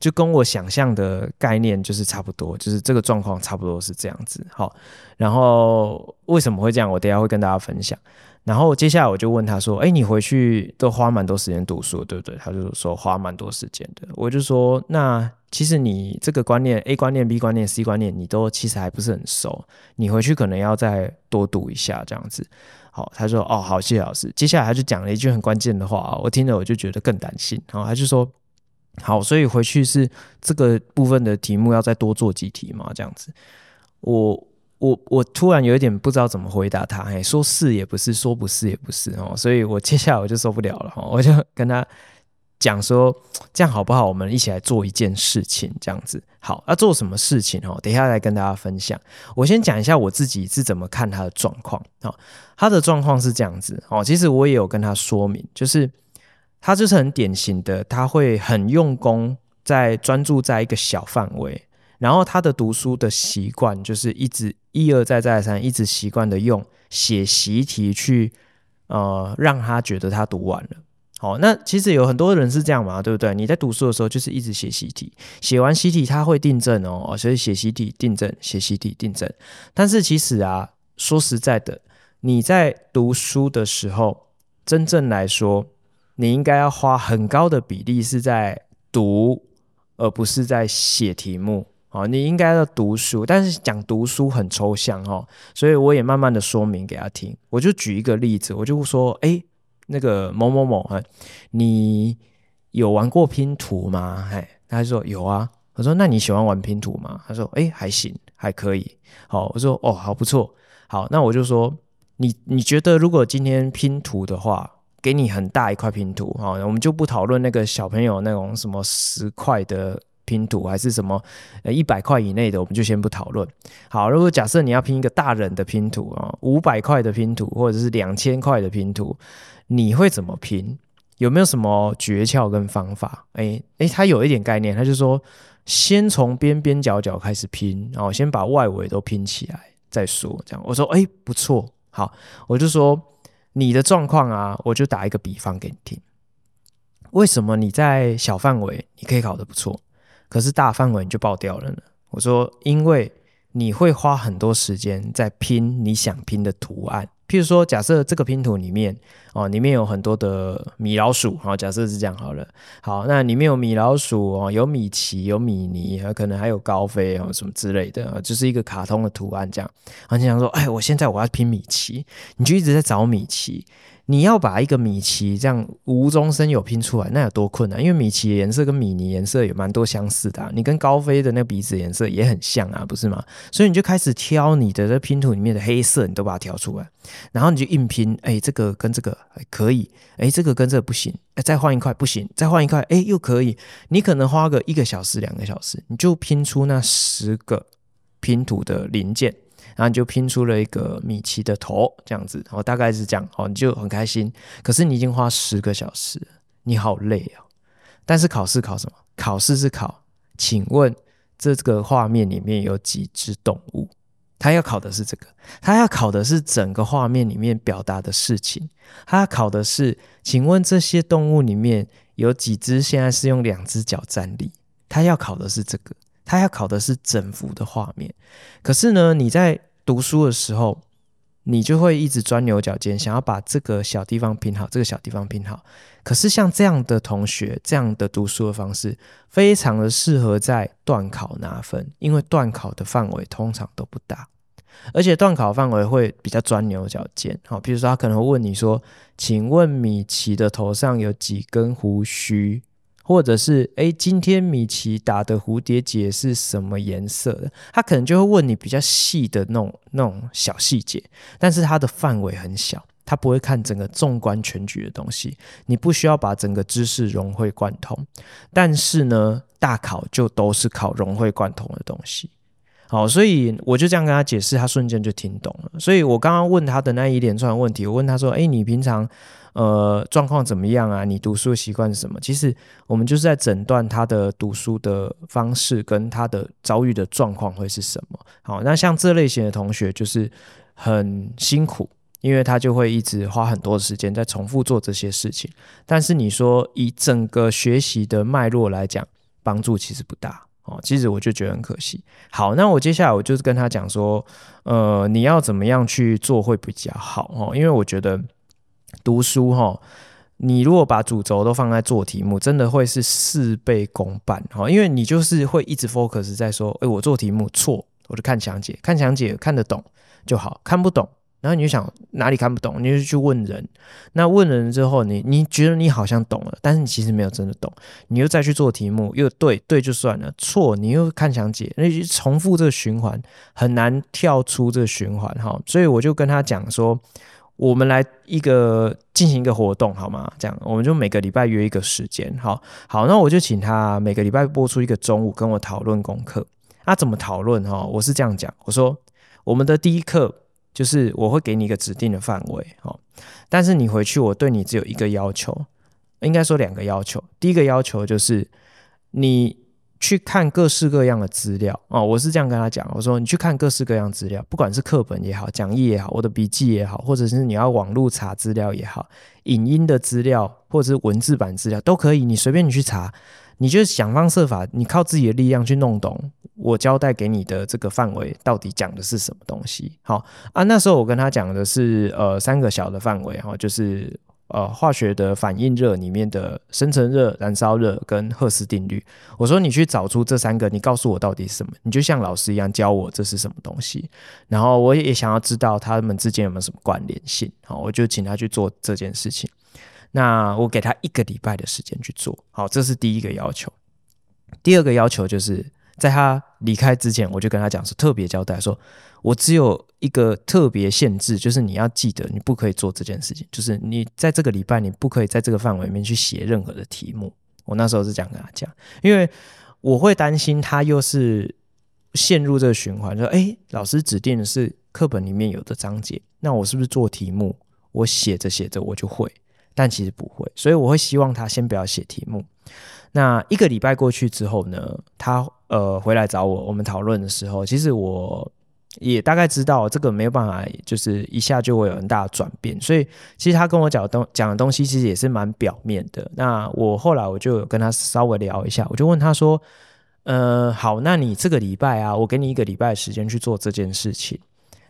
Speaker 1: 就跟我想象的概念就是差不多，就是这个状况差不多是这样子。好，然后为什么会这样？我等下会跟大家分享。然后接下来我就问他说：“哎，你回去都花蛮多时间读书，对不对？”他就说花蛮多时间的。我就说：“那其实你这个观念，A 观念、B 观念、C 观念，你都其实还不是很熟。你回去可能要再多读一下，这样子。”好，他说：“哦，好，谢谢老师。”接下来他就讲了一句很关键的话，我听了我就觉得更担心。然后他就说：“好，所以回去是这个部分的题目要再多做几题嘛？这样子。”我。我我突然有一点不知道怎么回答他，哎，说是也不是，说不是也不是哦，所以我接下来我就受不了了哈，我就跟他讲说，这样好不好？我们一起来做一件事情，这样子好，要做什么事情哦？等一下来跟大家分享。我先讲一下我自己是怎么看他的状况啊，他的状况是这样子哦，其实我也有跟他说明，就是他就是很典型的，他会很用功，在专注在一个小范围。然后他的读书的习惯就是一直一而再再三，一直习惯的用写习题去，呃，让他觉得他读完了。好，那其实有很多人是这样嘛，对不对？你在读书的时候就是一直写习题，写完习题他会订正哦，所以写习题订正，写习题订正。但是其实啊，说实在的，你在读书的时候，真正来说，你应该要花很高的比例是在读，而不是在写题目。哦，你应该要读书，但是讲读书很抽象哦，所以我也慢慢的说明给他听。我就举一个例子，我就说，哎，那个某某某，哎，你有玩过拼图吗？哎，他说有啊。我说那你喜欢玩拼图吗？他说，哎，还行，还可以。好，我说哦，好不错。好，那我就说，你你觉得如果今天拼图的话，给你很大一块拼图，好，我们就不讨论那个小朋友那种什么十块的。拼图还是什么，呃，一百块以内的，我们就先不讨论。好，如果假设你要拼一个大人的拼图啊，五百块的拼图，或者是两千块的拼图，你会怎么拼？有没有什么诀窍跟方法？诶诶，他有一点概念，他就说，先从边边角角开始拼，然后先把外围都拼起来再说。这样，我说，诶，不错，好，我就说你的状况啊，我就打一个比方给你听。为什么你在小范围你可以考得不错？可是大范围你就爆掉了呢？我说，因为你会花很多时间在拼你想拼的图案。譬如说，假设这个拼图里面哦，里面有很多的米老鼠，好，假设是这样好了。好，那里面有米老鼠哦，有米奇，有米妮，可能还有高飞哦，什么之类的，就是一个卡通的图案这样。然后你想说，哎，我现在我要拼米奇，你就一直在找米奇。你要把一个米奇这样无中生有拼出来，那有多困难？因为米奇的颜色跟米妮颜色有蛮多相似的啊，你跟高飞的那个鼻子颜色也很像啊，不是吗？所以你就开始挑你的这拼图里面的黑色，你都把它挑出来，然后你就硬拼，哎，这个跟这个还可以，哎，这个跟这个不行，哎，再换一块不行，再换一块，哎，又可以。你可能花个一个小时、两个小时，你就拼出那十个拼图的零件。然后你就拼出了一个米奇的头，这样子，然后大概是这样，哦，你就很开心。可是你已经花十个小时，你好累啊！但是考试考什么？考试是考，请问这个画面里面有几只动物？他要考的是这个，他要考的是整个画面里面表达的事情。他要考的是，请问这些动物里面有几只现在是用两只脚站立？他要考的是这个。他要考的是整幅的画面，可是呢，你在读书的时候，你就会一直钻牛角尖，想要把这个小地方拼好，这个小地方拼好。可是像这样的同学，这样的读书的方式，非常的适合在段考拿分，因为段考的范围通常都不大，而且段考范围会比较钻牛角尖。好，比如说他可能会问你说：“请问米奇的头上有几根胡须？”或者是诶，今天米奇打的蝴蝶结是什么颜色的？他可能就会问你比较细的那种那种小细节，但是它的范围很小，他不会看整个纵观全局的东西。你不需要把整个知识融会贯通，但是呢，大考就都是考融会贯通的东西。好，所以我就这样跟他解释，他瞬间就听懂了。所以我刚刚问他的那一连串问题，我问他说：“诶，你平常？”呃，状况怎么样啊？你读书的习惯是什么？其实我们就是在诊断他的读书的方式跟他的遭遇的状况会是什么。好，那像这类型的同学就是很辛苦，因为他就会一直花很多时间在重复做这些事情。但是你说以整个学习的脉络来讲，帮助其实不大哦。其实我就觉得很可惜。好，那我接下来我就是跟他讲说，呃，你要怎么样去做会比较好哦？因为我觉得。读书哈，你如果把主轴都放在做题目，真的会是事倍功半哈，因为你就是会一直 focus 在说，诶，我做题目错，我就看详解，看详解看得懂就好，看不懂，然后你就想哪里看不懂，你就去问人，那问人之后，你你觉得你好像懂了，但是你其实没有真的懂，你又再去做题目，又对对就算了，错你又看详解，那就重复这个循环，很难跳出这个循环哈，所以我就跟他讲说。我们来一个进行一个活动好吗？这样我们就每个礼拜约一个时间，好好，那我就请他每个礼拜播出一个中午跟我讨论功课。那、啊、怎么讨论哈？我是这样讲，我说我们的第一课就是我会给你一个指定的范围，哦，但是你回去我对你只有一个要求，应该说两个要求。第一个要求就是你。去看各式各样的资料哦，我是这样跟他讲，我说你去看各式各样资料，不管是课本也好，讲义也好，我的笔记也好，或者是你要网络查资料也好，影音的资料或者是文字版资料都可以，你随便你去查，你就想方设法，你靠自己的力量去弄懂我交代给你的这个范围到底讲的是什么东西。好啊，那时候我跟他讲的是呃三个小的范围哈，就是。呃，化学的反应热里面的生成热、燃烧热跟赫氏定律，我说你去找出这三个，你告诉我到底是什么？你就像老师一样教我这是什么东西，然后我也想要知道他们之间有没有什么关联性。好，我就请他去做这件事情。那我给他一个礼拜的时间去做。好，这是第一个要求。第二个要求就是。在他离开之前，我就跟他讲说，特别交代说，我只有一个特别限制，就是你要记得，你不可以做这件事情，就是你在这个礼拜，你不可以在这个范围里面去写任何的题目。我那时候是这样跟他讲，因为我会担心他又是陷入这个循环，说，哎，老师指定的是课本里面有的章节，那我是不是做题目，我写着写着我就会？但其实不会，所以我会希望他先不要写题目。那一个礼拜过去之后呢，他呃回来找我，我们讨论的时候，其实我也大概知道这个没有办法，就是一下就会有很大的转变。所以其实他跟我讲的东讲的东西，其实也是蛮表面的。那我后来我就跟他稍微聊一下，我就问他说：“呃，好，那你这个礼拜啊，我给你一个礼拜的时间去做这件事情。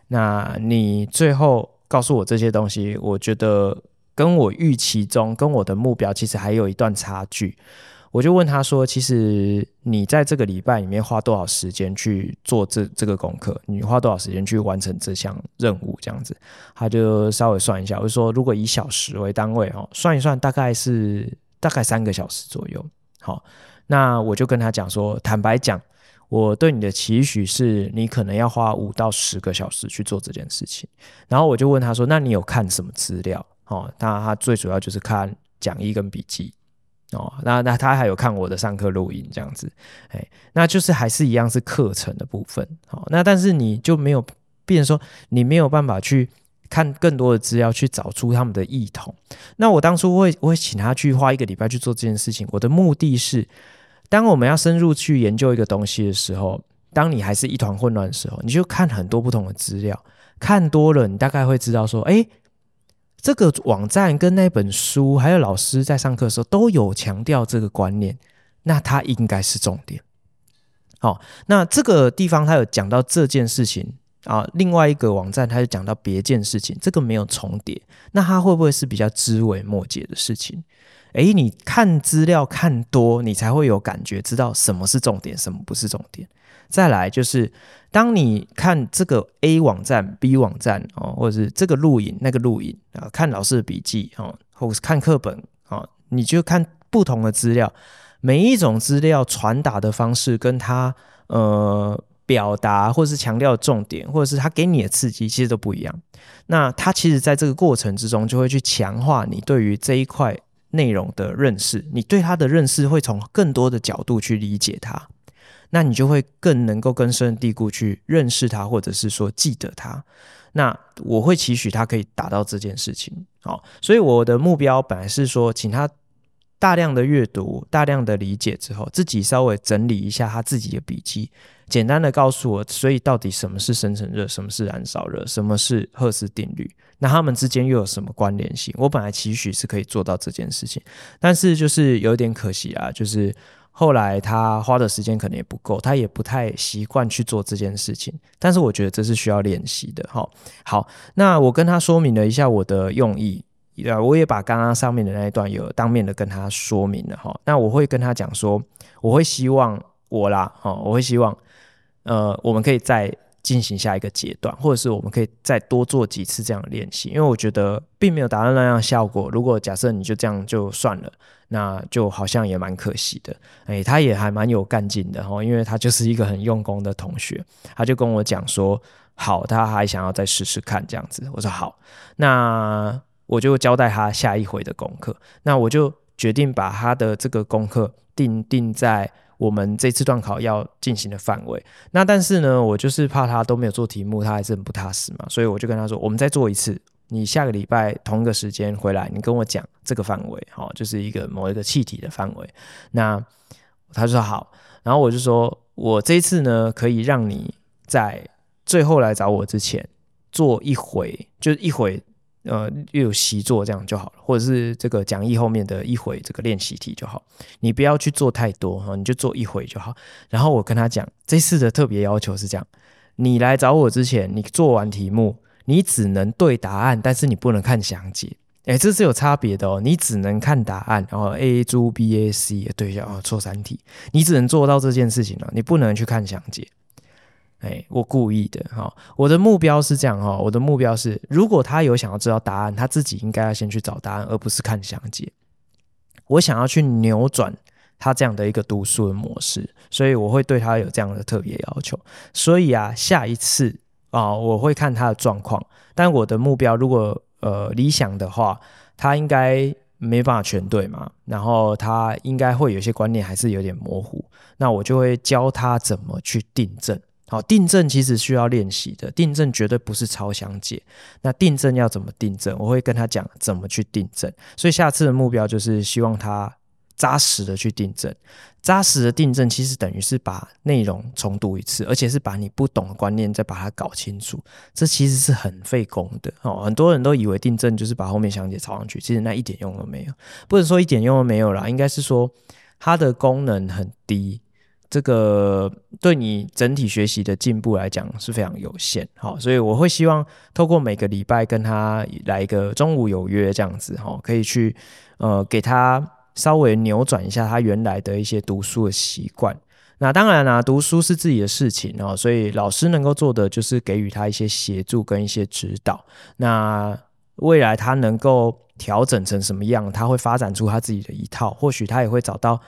Speaker 1: 那你最后告诉我这些东西，我觉得跟我预期中、跟我的目标其实还有一段差距。我就问他说：“其实你在这个礼拜里面花多少时间去做这这个功课？你花多少时间去完成这项任务？这样子，他就稍微算一下，我就说如果以小时为单位哦，算一算大概是大概三个小时左右。好，那我就跟他讲说，坦白讲，我对你的期许是你可能要花五到十个小时去做这件事情。然后我就问他说：那你有看什么资料？哦，那他最主要就是看讲义跟笔记。”哦，那那他还有看我的上课录音这样子，哎，那就是还是一样是课程的部分。好，那但是你就没有，变成说你没有办法去看更多的资料，去找出他们的异同。那我当初会我会请他去花一个礼拜去做这件事情，我的目的是，当我们要深入去研究一个东西的时候，当你还是一团混乱的时候，你就看很多不同的资料，看多了，你大概会知道说，哎。这个网站跟那本书，还有老师在上课的时候都有强调这个观念，那它应该是重点。好，那这个地方他有讲到这件事情啊，另外一个网站他就讲到别件事情，这个没有重叠，那它会不会是比较枝微末节的事情？诶，你看资料看多，你才会有感觉，知道什么是重点，什么不是重点。再来就是，当你看这个 A 网站、B 网站哦，或者是这个录影、那个录影啊，看老师的笔记哦，或者是看课本啊，你就看不同的资料，每一种资料传达的方式，跟他呃表达或者是强调重点，或者是他给你的刺激，其实都不一样。那他其实在这个过程之中，就会去强化你对于这一块内容的认识，你对他的认识会从更多的角度去理解它。那你就会更能够根深蒂固去认识他，或者是说记得他。那我会期许他可以达到这件事情。好，所以我的目标本来是说，请他大量的阅读、大量的理解之后，自己稍微整理一下他自己的笔记，简单的告诉我，所以到底什么是生成热，什么是燃烧热，什么是赫氏定律，那他们之间又有什么关联性？我本来期许是可以做到这件事情，但是就是有点可惜啊，就是。后来他花的时间可能也不够，他也不太习惯去做这件事情。但是我觉得这是需要练习的。哈，好，那我跟他说明了一下我的用意，我也把刚刚上面的那一段有当面的跟他说明了哈。那我会跟他讲说，我会希望我啦，哈，我会希望，呃，我们可以在。进行下一个阶段，或者是我们可以再多做几次这样的练习，因为我觉得并没有达到那样的效果。如果假设你就这样就算了，那就好像也蛮可惜的。诶，他也还蛮有干劲的哈，因为他就是一个很用功的同学，他就跟我讲说，好，他还想要再试试看这样子。我说好，那我就交代他下一回的功课，那我就决定把他的这个功课定定在。我们这次段考要进行的范围，那但是呢，我就是怕他都没有做题目，他还是很不踏实嘛，所以我就跟他说，我们再做一次，你下个礼拜同一个时间回来，你跟我讲这个范围，好，就是一个某一个气体的范围。那他说好，然后我就说我这一次呢，可以让你在最后来找我之前做一回，就是一回。呃，又有习作这样就好了，或者是这个讲义后面的一回这个练习题就好，你不要去做太多哈，你就做一回就好。然后我跟他讲，这次的特别要求是这样：你来找我之前，你做完题目，你只能对答案，但是你不能看详解。诶，这是有差别的哦，你只能看答案，然后 A、猪 B、A、C 对一下啊，错三题，你只能做到这件事情了，你不能去看详解。哎，我故意的哈，我的目标是这样哈，我的目标是，如果他有想要知道答案，他自己应该要先去找答案，而不是看详解。我想要去扭转他这样的一个读书的模式，所以我会对他有这样的特别要求。所以啊，下一次啊，我会看他的状况，但我的目标如果呃理想的话，他应该没办法全对嘛，然后他应该会有些观念还是有点模糊，那我就会教他怎么去订正。好，订正其实需要练习的，订正绝对不是抄详解。那订正要怎么订正？我会跟他讲怎么去订正。所以下次的目标就是希望他扎实的去订正。扎实的订正其实等于是把内容重读一次，而且是把你不懂的观念再把它搞清楚。这其实是很费功的哦。很多人都以为订正就是把后面详解抄上去，其实那一点用都没有。不能说一点用都没有啦，应该是说它的功能很低。这个对你整体学习的进步来讲是非常有限。好，所以我会希望透过每个礼拜跟他来一个中午有约这样子，哈，可以去呃给他稍微扭转一下他原来的一些读书的习惯。那当然啦、读书是自己的事情哦，所以老师能够做的就是给予他一些协助跟一些指导。那未来他能够调整成什么样，他会发展出他自己的一套，或许他也会找到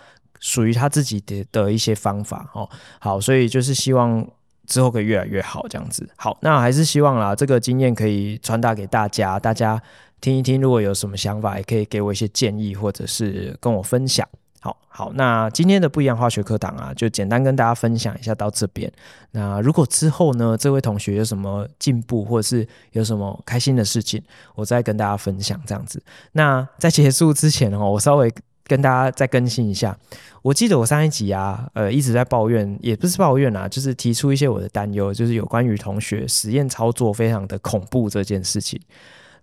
Speaker 1: 属于他自己的的一些方法哦。好，所以就是希望之后可以越来越好这样子。好，那还是希望啦，这个经验可以传达给大家，大家听一听，如果有什么想法，也可以给我一些建议，或者是跟我分享。好好，那今天的不一样化学课堂啊，就简单跟大家分享一下到这边。那如果之后呢，这位同学有什么进步，或者是有什么开心的事情，我再跟大家分享这样子。那在结束之前哦，我稍微跟大家再更新一下。我记得我上一集啊，呃，一直在抱怨，也不是抱怨啊，就是提出一些我的担忧，就是有关于同学实验操作非常的恐怖这件事情。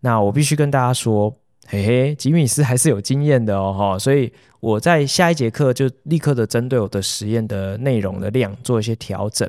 Speaker 1: 那我必须跟大家说。嘿嘿，吉米斯还是有经验的哦，哈，所以我在下一节课就立刻的针对我的实验的内容的量做一些调整。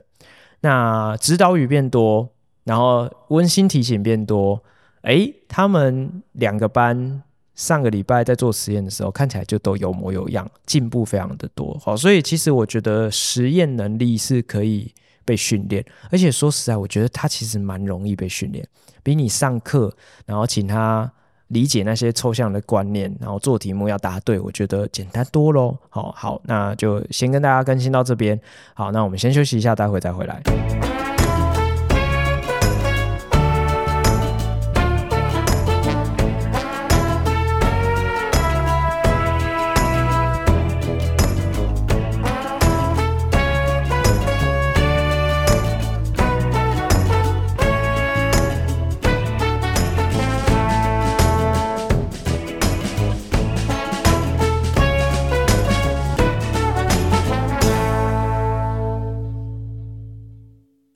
Speaker 1: 那指导语变多，然后温馨提醒变多，诶，他们两个班上个礼拜在做实验的时候，看起来就都有模有样，进步非常的多，好，所以其实我觉得实验能力是可以被训练，而且说实在，我觉得他其实蛮容易被训练，比你上课然后请他。理解那些抽象的观念，然后做题目要答对，我觉得简单多喽。好好，那就先跟大家更新到这边。好，那我们先休息一下，待会再回来。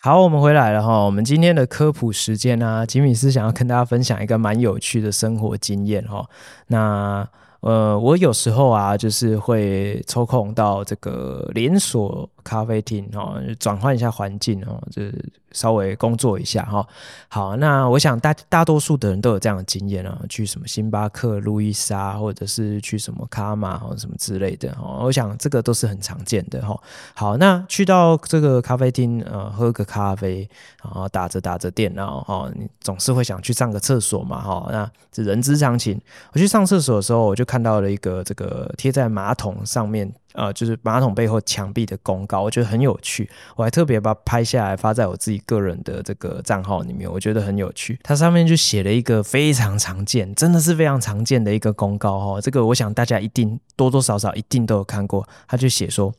Speaker 1: 好，我们回来了哈。我们今天的科普时间啊，吉米斯想要跟大家分享一个蛮有趣的生活经验哈。那呃，我有时候啊，就是会抽空到这个连锁咖啡厅哦，转换一下环境哦，就是稍微工作一下哈。好，那我想大大多数的人都有这样的经验啊，去什么星巴克、路易莎，或者是去什么卡玛或者什么之类的哈。我想这个都是很常见的哈。好，那去到这个咖啡厅呃，喝个咖啡，然后打着打着电脑哈，你总是会想去上个厕所嘛哈。那这人之常情。我去上厕所的时候，我就看到了一个这个贴在马桶上面。呃，就是马桶背后墙壁的公告，我觉得很有趣，我还特别把它拍下来发在我自己个人的这个账号里面，我觉得很有趣。它上面就写了一个非常常见，真的是非常常见的一个公告哈。这个我想大家一定多多少少一定都有看过，他就写说，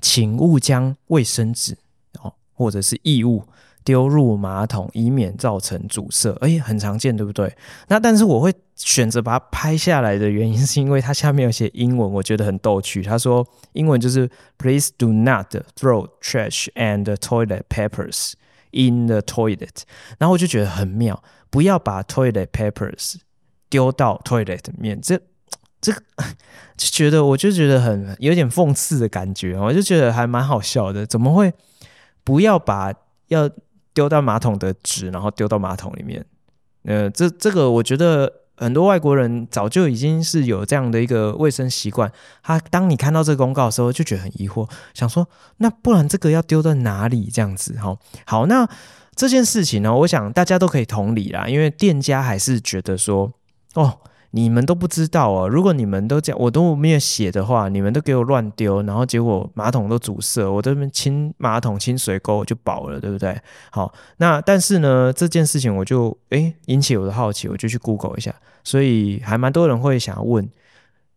Speaker 1: 请勿将卫生纸哦或者是异物。丢入马桶，以免造成阻塞。哎，很常见，对不对？那但是我会选择把它拍下来的原因，是因为它下面有写英文，我觉得很逗趣。他说英文就是 “Please do not throw trash and toilet papers in the toilet”。然后我就觉得很妙，不要把 toilet papers 丢到 toilet 面。这这个就觉得，我就觉得很有点讽刺的感觉。我就觉得还蛮好笑的，怎么会不要把要丢到马桶的纸，然后丢到马桶里面。呃，这这个我觉得很多外国人早就已经是有这样的一个卫生习惯。他当你看到这个公告的时候，就觉得很疑惑，想说那不然这个要丢到哪里？这样子哈。好，那这件事情呢，我想大家都可以同理啦，因为店家还是觉得说，哦。你们都不知道哦，如果你们都这样，我都没有写的话，你们都给我乱丢，然后结果马桶都阻塞，我这边清马桶、清水沟我就饱了，对不对？好，那但是呢，这件事情我就诶引起我的好奇，我就去 Google 一下，所以还蛮多人会想要问，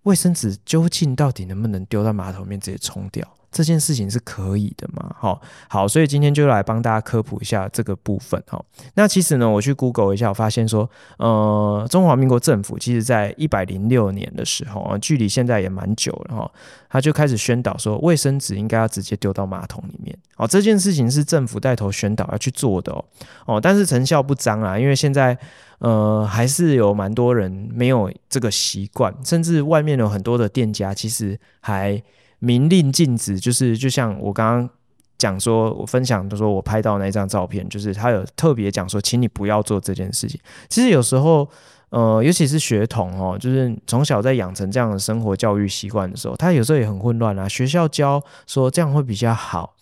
Speaker 1: 卫生纸究竟到底能不能丢到马桶面直接冲掉？这件事情是可以的嘛？好，好，所以今天就来帮大家科普一下这个部分。哈，那其实呢，我去 Google 一下，我发现说，呃，中华民国政府其实在一百零六年的时候啊，距离现在也蛮久了哈，他就开始宣导说，卫生纸应该要直接丢到马桶里面。哦，这件事情是政府带头宣导要去做的哦。哦，但是成效不彰啊，因为现在呃还是有蛮多人没有这个习惯，甚至外面有很多的店家其实还。明令禁止，就是就像我刚刚讲说，我分享的说我拍到那一张照片，就是他有特别讲说，请你不要做这件事情。其实有时候，呃，尤其是学童哦，就是从小在养成这样的生活教育习惯的时候，他有时候也很混乱啊。学校教说这样会比较好，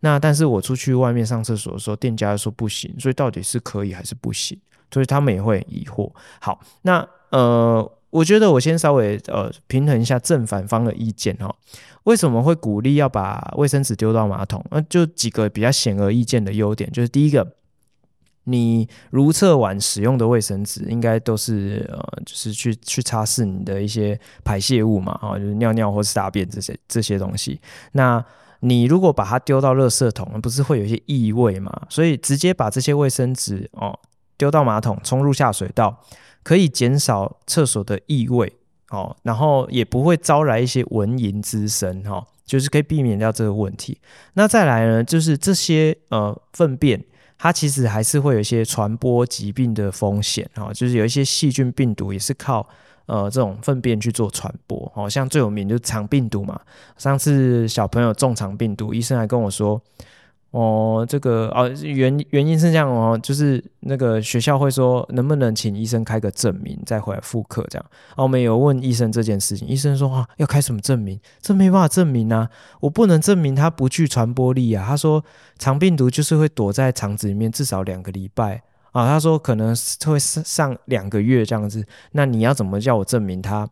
Speaker 1: 那但是我出去外面上厕所的时候，店家说不行，所以到底是可以还是不行？所以他们也会疑惑。好，那呃。我觉得我先稍微呃平衡一下正反方的意见哈。为什么会鼓励要把卫生纸丢到马桶？那就几个比较显而易见的优点，就是第一个，你如厕完使用的卫生纸应该都是呃，就是去去擦拭你的一些排泄物嘛，哈，就是尿尿或是大便这些这些东西。那你如果把它丢到垃圾桶，不是会有一些异味嘛？所以直接把这些卫生纸哦丢到马桶，冲入下水道。可以减少厕所的异味，哦，然后也不会招来一些蚊蝇滋生，哈，就是可以避免掉这个问题。那再来呢，就是这些呃粪便，它其实还是会有一些传播疾病的风险，哈，就是有一些细菌病毒也是靠呃这种粪便去做传播，好像最有名就是肠病毒嘛。上次小朋友中肠病毒，医生还跟我说。哦，这个哦，原原因是这样哦，就是那个学校会说，能不能请医生开个证明再回来复课这样。啊，我们有问医生这件事情，医生说啊，要开什么证明？这没办法证明啊，我不能证明它不具传播力啊。他说肠病毒就是会躲在肠子里面至少两个礼拜啊，他说可能会上两个月这样子。那你要怎么叫我证明它？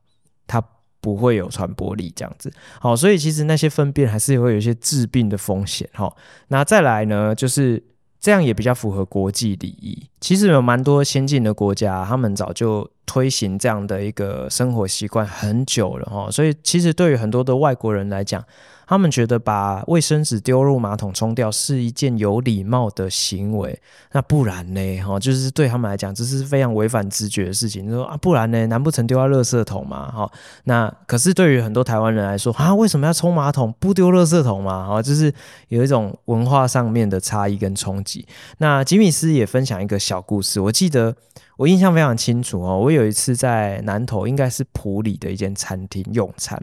Speaker 1: 不会有传播力这样子，好，所以其实那些粪便还是会有一些致病的风险，哈。那再来呢，就是这样也比较符合国际礼仪。其实有蛮多先进的国家，他们早就推行这样的一个生活习惯很久了，哈。所以其实对于很多的外国人来讲，他们觉得把卫生纸丢入马桶冲掉是一件有礼貌的行为，那不然呢？哈，就是对他们来讲，这是非常违反直觉的事情。你说啊，不然呢？难不成丢到垃圾桶吗？哈，那可是对于很多台湾人来说啊，为什么要冲马桶不丢垃圾桶吗？哈，就是有一种文化上面的差异跟冲击。那吉米斯也分享一个小故事，我记得。我印象非常清楚哦，我有一次在南投，应该是埔里的一间餐厅用餐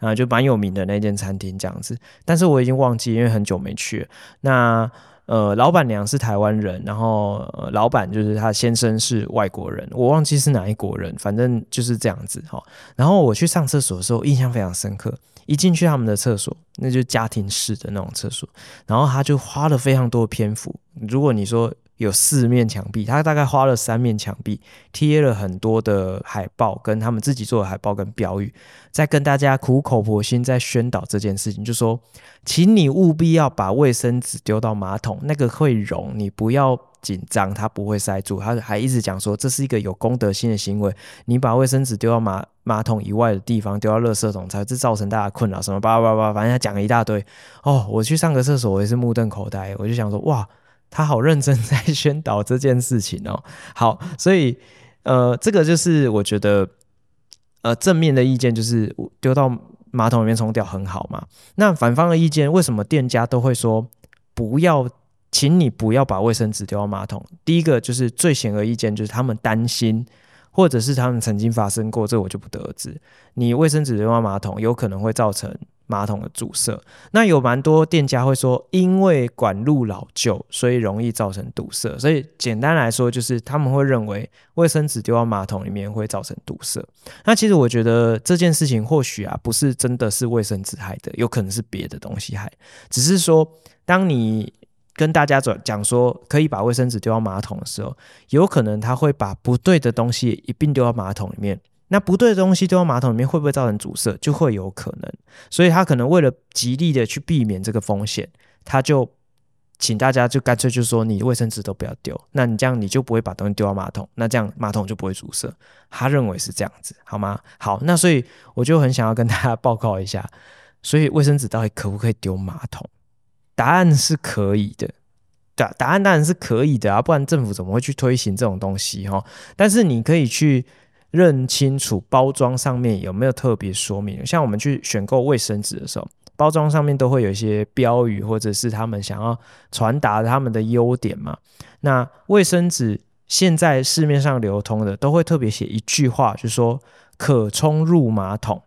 Speaker 1: 啊，就蛮有名的那间餐厅这样子，但是我已经忘记，因为很久没去了。那呃，老板娘是台湾人，然后、老板就是他先生是外国人，我忘记是哪一国人，反正就是这样子哈。然后我去上厕所的时候，印象非常深刻，一进去他们的厕所，那就家庭式的那种厕所，然后他就花了非常多的篇幅。如果你说。有四面墙壁，他大概花了三面墙壁，贴了很多的海报，跟他们自己做的海报跟标语，在跟大家苦口婆心在宣导这件事情，就说，请你务必要把卫生纸丢到马桶，那个会溶，你不要紧张，它不会塞住。他还一直讲说，这是一个有公德心的行为，你把卫生纸丢到马马桶以外的地方，丢到垃圾桶，才是造成大家困扰什么叭叭叭，反正他讲了一大堆。哦，我去上个厕所，我也是目瞪口呆，我就想说，哇。他好认真在宣导这件事情哦。好，所以呃，这个就是我觉得呃正面的意见就是丢到马桶里面冲掉很好嘛。那反方的意见，为什么店家都会说不要，请你不要把卫生纸丢到马桶？第一个就是最显而易见，就是他们担心，或者是他们曾经发生过，这我就不得而知。你卫生纸丢到马桶，有可能会造成。马桶的阻塞，那有蛮多店家会说，因为管路老旧，所以容易造成堵塞。所以简单来说，就是他们会认为卫生纸丢到马桶里面会造成堵塞。那其实我觉得这件事情或许啊，不是真的是卫生纸害的，有可能是别的东西害。只是说，当你跟大家讲讲说可以把卫生纸丢到马桶的时候，有可能他会把不对的东西一并丢到马桶里面。那不对的东西丢到马桶里面会不会造成阻塞？就会有可能，所以他可能为了极力的去避免这个风险，他就请大家就干脆就说你卫生纸都不要丢，那你这样你就不会把东西丢到马桶，那这样马桶就不会阻塞。他认为是这样子，好吗？好，那所以我就很想要跟大家 报告一下，所以卫生纸到底可不可以丢马桶？答案是可以的，答，答案当然是可以的啊，不然政府怎么会去推行这种东西哈？但是你可以去。认清楚包装上面有没有特别说明，像我们去选购卫生纸的时候，包装上面都会有一些标语，或者是他们想要传达他们的优点嘛。那卫生纸现在市面上流通的都会特别写一句话，就说可冲入马桶。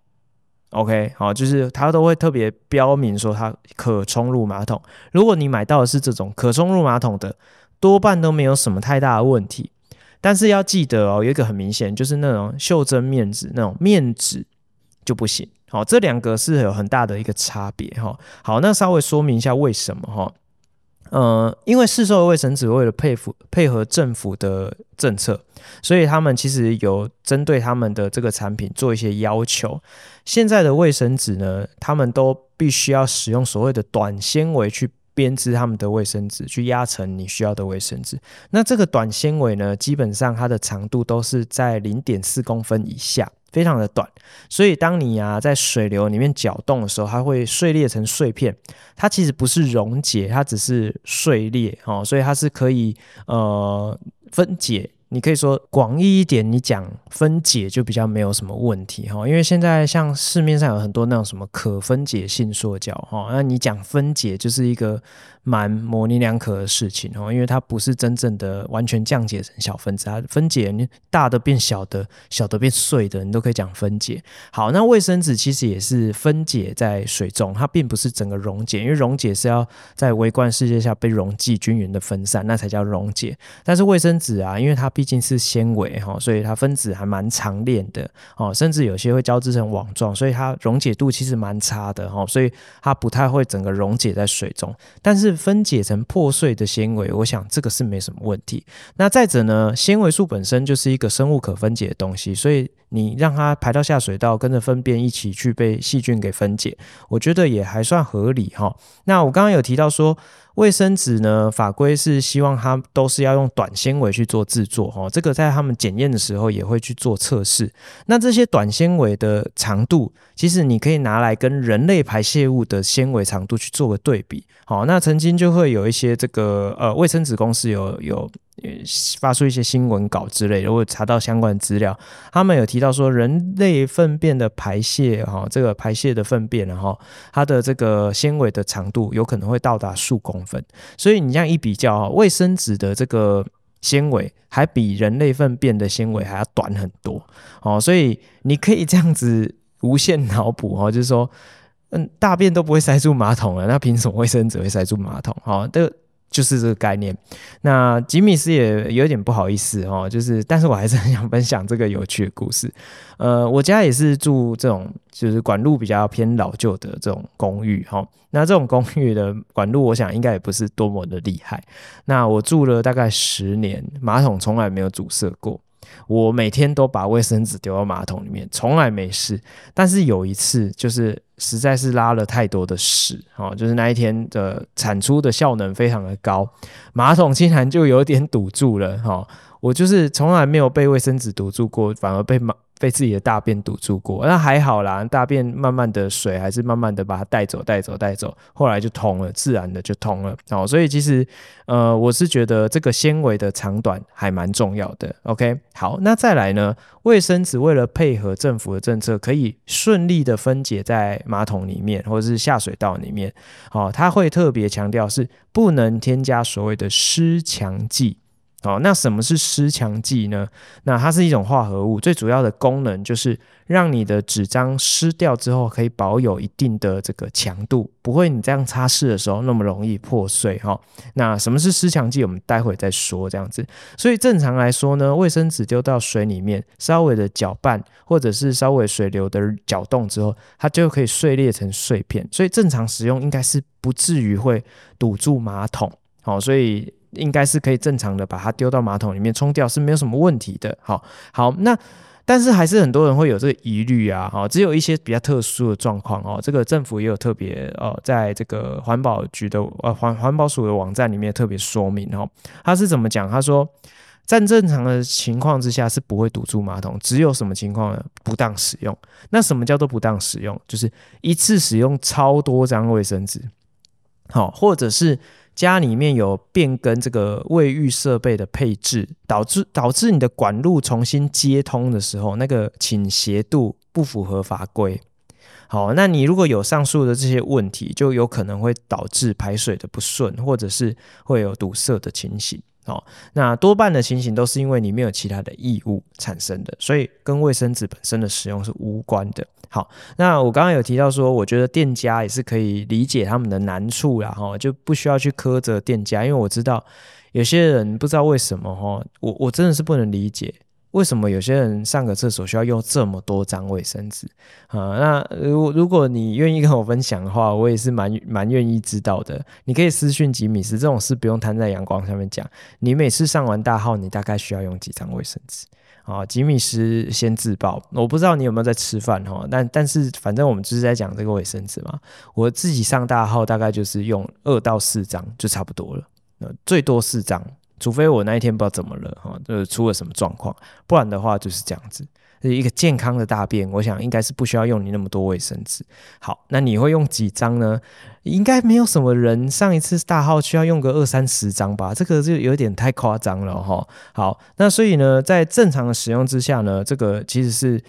Speaker 1: OK，好，就是它都会特别标明说它可冲入马桶。如果你买到的是这种可冲入马桶的，多半都没有什么太大的问题。但是要记得哦，有一个很明显，就是那种袖珍面纸那种面纸就不行。好，这两个是有很大的一个差别哈。好，那稍微说明一下为什么哈。呃，因为市售的卫生纸为了配合配合政府的政策，所以他们其实有针对他们的这个产品做一些要求。现在的卫生纸呢，他们都必须要使用所谓的短纤维去编织他们的卫生纸，去压成你需要的卫生纸。那这个短纤维呢，基本上它的长度都是在零点四公分以下。非常的短，所以当你啊在水流里面搅动的时候，它会碎裂成碎片。它其实不是溶解，它只是碎裂哦，所以它是可以呃分解。你可以说广义一点，你讲分解就比较没有什么问题哈，因为现在像市面上有很多那种什么可分解性塑胶哈，那你讲分解就是一个。蛮模棱两可的事情哦，因为它不是真正的完全降解成小分子，它分解大的变小的，小的变碎的，你都可以讲分解。好，那卫生纸其实也是分解在水中，它并不是整个溶解，因为溶解是要在微观世界下被溶剂均匀的分散，那才叫溶解。但是卫生纸啊，因为它毕竟是纤维哈，所以它分子还蛮长链的哦，甚至有些会交织成网状，所以它溶解度其实蛮差的哈，所以它不太会整个溶解在水中，但是。分解成破碎的纤维，我想这个是没什么问题。那再者呢，纤维素本身就是一个生物可分解的东西，所以你让它排到下水道，跟着粪便一起去被细菌给分解，我觉得也还算合理哈。那我刚刚有提到说。卫生纸呢，法规是希望它都是要用短纤维去做制作，哈，这个在他们检验的时候也会去做测试。那这些短纤维的长度，其实你可以拿来跟人类排泄物的纤维长度去做个对比，好，那曾经就会有一些这个呃卫生纸公司有有。发出一些新闻稿之类的，我查到相关资料，他们有提到说，人类粪便的排泄，哈，这个排泄的粪便，然后它的这个纤维的长度有可能会到达数公分，所以你这样一比较，卫生纸的这个纤维还比人类粪便的纤维还要短很多，哦，所以你可以这样子无限脑补，哈，就是说，嗯，大便都不会塞住马桶了，那凭什么卫生纸会塞住马桶？哈，这个。就是这个概念。那吉米斯也有点不好意思哦，就是，但是我还是很想分享这个有趣的故事。呃，我家也是住这种，就是管路比较偏老旧的这种公寓哈。那这种公寓的管路，我想应该也不是多么的厉害。那我住了大概十年，马桶从来没有阻塞过。我每天都把卫生纸丢到马桶里面，从来没事。但是有一次，就是实在是拉了太多的屎，哦，就是那一天的产出的效能非常的高，马桶竟然就有点堵住了，哈。我就是从来没有被卫生纸堵住过，反而被马。被自己的大便堵住过，那还好啦，大便慢慢的水还是慢慢的把它带走带走带走，后来就通了，自然的就通了。哦，所以其实呃，我是觉得这个纤维的长短还蛮重要的。OK，好，那再来呢，卫生纸为了配合政府的政策，可以顺利的分解在马桶里面或者是下水道里面。哦，它会特别强调是不能添加所谓的湿强剂。哦，那什么是湿强剂呢？那它是一种化合物，最主要的功能就是让你的纸张湿掉之后可以保有一定的这个强度，不会你这样擦拭的时候那么容易破碎哈。那什么是湿强剂？我们待会再说这样子。所以正常来说呢，卫生纸丢到水里面，稍微的搅拌或者是稍微水流的搅动之后，它就可以碎裂成碎片。所以正常使用应该是不至于会堵住马桶。好，所以。应该是可以正常的把它丢到马桶里面冲掉，是没有什么问题的。好，好，那但是还是很多人会有这个疑虑啊。好，只有一些比较特殊的状况哦。这个政府也有特别哦，在这个环保局的呃环环保署的网站里面特别说明哦。他是怎么讲？他说，在正常的情况之下是不会堵住马桶，只有什么情况呢？不当使用。那什么叫做不当使用？就是一次使用超多张卫生纸，好，或者是。家里面有变更这个卫浴设备的配置，导致导致你的管路重新接通的时候，那个倾斜度不符合法规。好，那你如果有上述的这些问题，就有可能会导致排水的不顺，或者是会有堵塞的情形。哦，那多半的情形都是因为你没有其他的异物产生的，所以跟卫生纸本身的使用是无关的。好，那我刚刚有提到说，我觉得店家也是可以理解他们的难处啦，哈，就不需要去苛责店家，因为我知道有些人不知道为什么哈，我我真的是不能理解。为什么有些人上个厕所需要用这么多张卫生纸啊？那如如果你愿意跟我分享的话，我也是蛮蛮愿意知道的。你可以私讯吉米斯，这种事不用摊在阳光上面讲。你每次上完大号，你大概需要用几张卫生纸啊？吉米斯先自爆，我不知道你有没有在吃饭哈，但但是反正我们就是在讲这个卫生纸嘛。我自己上大号大概就是用二到四张就差不多了，那最多四张。除非我那一天不知道怎么了哈，就是出了什么状况，不然的话就是这样子。一个健康的大便，我想应该是不需要用你那么多卫生纸。好，那你会用几张呢？应该没有什么人上一次大号需要用个二三十张吧？这个就有点太夸张了哈。好，那所以呢，在正常的使用之下呢，这个其实是。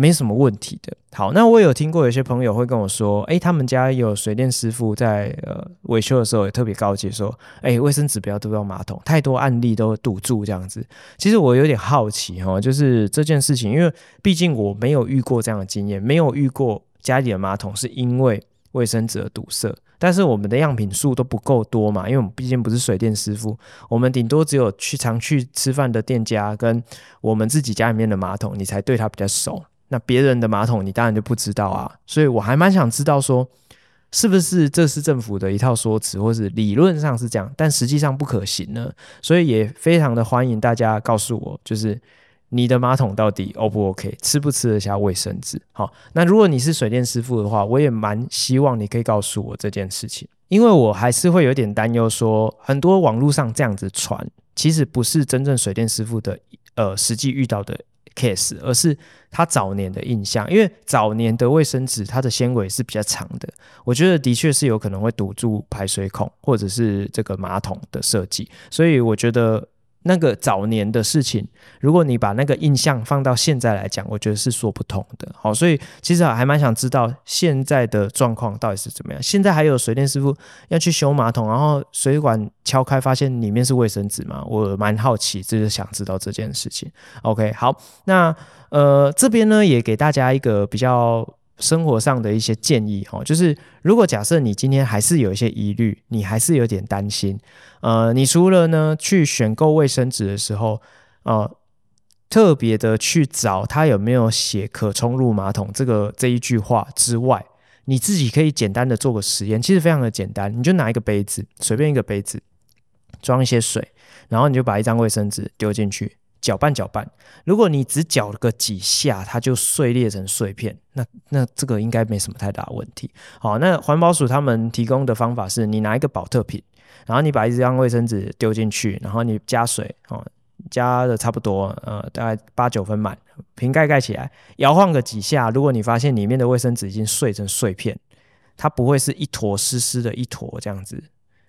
Speaker 1: 没什么问题的。好，那我有听过有些朋友会跟我说，诶，他们家有水电师傅在呃维修的时候也特别告诫说，诶，卫生纸不要丢到马桶，太多案例都堵住这样子。其实我有点好奇哈，就是这件事情，因为毕竟我没有遇过这样的经验，没有遇过家里的马桶是因为卫生纸而堵塞。但是我们的样品数都不够多嘛，因为我们毕竟不是水电师傅，我们顶多只有去常去吃饭的店家跟我们自己家里面的马桶，你才对它比较熟。那别人的马桶你当然就不知道啊，所以我还蛮想知道说，是不是这是政府的一套说辞，或是理论上是这样，但实际上不可行呢？所以也非常的欢迎大家告诉我，就是你的马桶到底 O 不 OK，吃不吃得下卫生纸？好，那如果你是水电师傅的话，我也蛮希望你可以告诉我这件事情，因为我还是会有点担忧，说很多网络上这样子传，其实不是真正水电师傅的呃实际遇到的。case，而是他早年的印象，因为早年的卫生纸它的纤维是比较长的，我觉得的确是有可能会堵住排水孔或者是这个马桶的设计，所以我觉得。那个早年的事情，如果你把那个印象放到现在来讲，我觉得是说不通的。好，所以其实还蛮想知道现在的状况到底是怎么样。现在还有水电师傅要去修马桶，然后水管敲开发现里面是卫生纸吗？我蛮好奇，就是想知道这件事情。OK，好，那呃这边呢也给大家一个比较。生活上的一些建议哈，就是如果假设你今天还是有一些疑虑，你还是有点担心，呃，你除了呢去选购卫生纸的时候，呃，特别的去找它有没有写可冲入马桶这个这一句话之外，你自己可以简单的做个实验，其实非常的简单，你就拿一个杯子，随便一个杯子装一些水，然后你就把一张卫生纸丢进去。搅拌搅拌，如果你只搅了个几下，它就碎裂成碎片，那那这个应该没什么太大问题。好，那环保署他们提供的方法是，你拿一个保特瓶，然后你把一张卫生纸丢进去，然后你加水，哦，加的差不多，呃，大概八九分满，瓶盖盖起来，摇晃个几下，如果你发现里面的卫生纸已经碎成碎片，它不会是一坨湿湿的一坨这样子，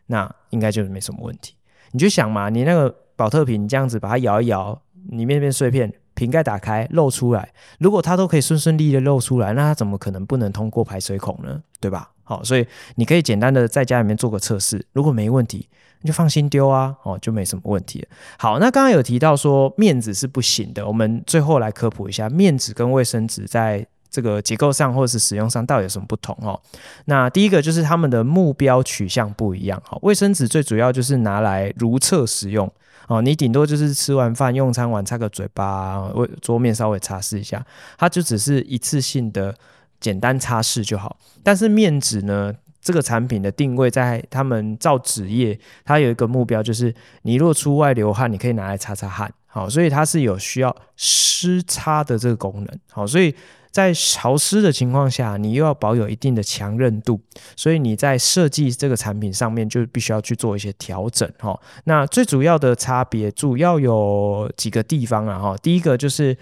Speaker 1: 那应该就是没什么问题。你就想嘛，你那个。保特瓶这样子把它摇一摇，里面变碎片，瓶盖打开露出来。如果它都可以顺顺利利的露出来，那它怎么可能不能通过排水孔呢？对吧？好，所以你可以简单的在家里面做个测试，如果没问题，你就放心丢啊，哦，就没什么问题。好，那刚刚有提到说面纸是不行的，我们最后来科普一下，面纸跟卫生纸在这个结构上或者是使用上到底有什么不同哦？那第一个就是他们的目标取向不一样。好，卫生纸最主要就是拿来如厕使用。哦，你顶多就是吃完饭用餐完擦个嘴巴，为桌面稍微擦拭一下，它就只是一次性的简单擦拭就好。但是面纸呢，这个产品的定位在他们造纸业，它有一个目标，就是你若出外流汗，你可以拿来擦擦汗。好，所以它是有需要湿擦的这个功能。好，所以。在潮湿的情况下，你又要保有一定的强韧度，所以你在设计这个产品上面就必须要去做一些调整哈。那最主要的差别主要有几个地方啊哈。第一个就是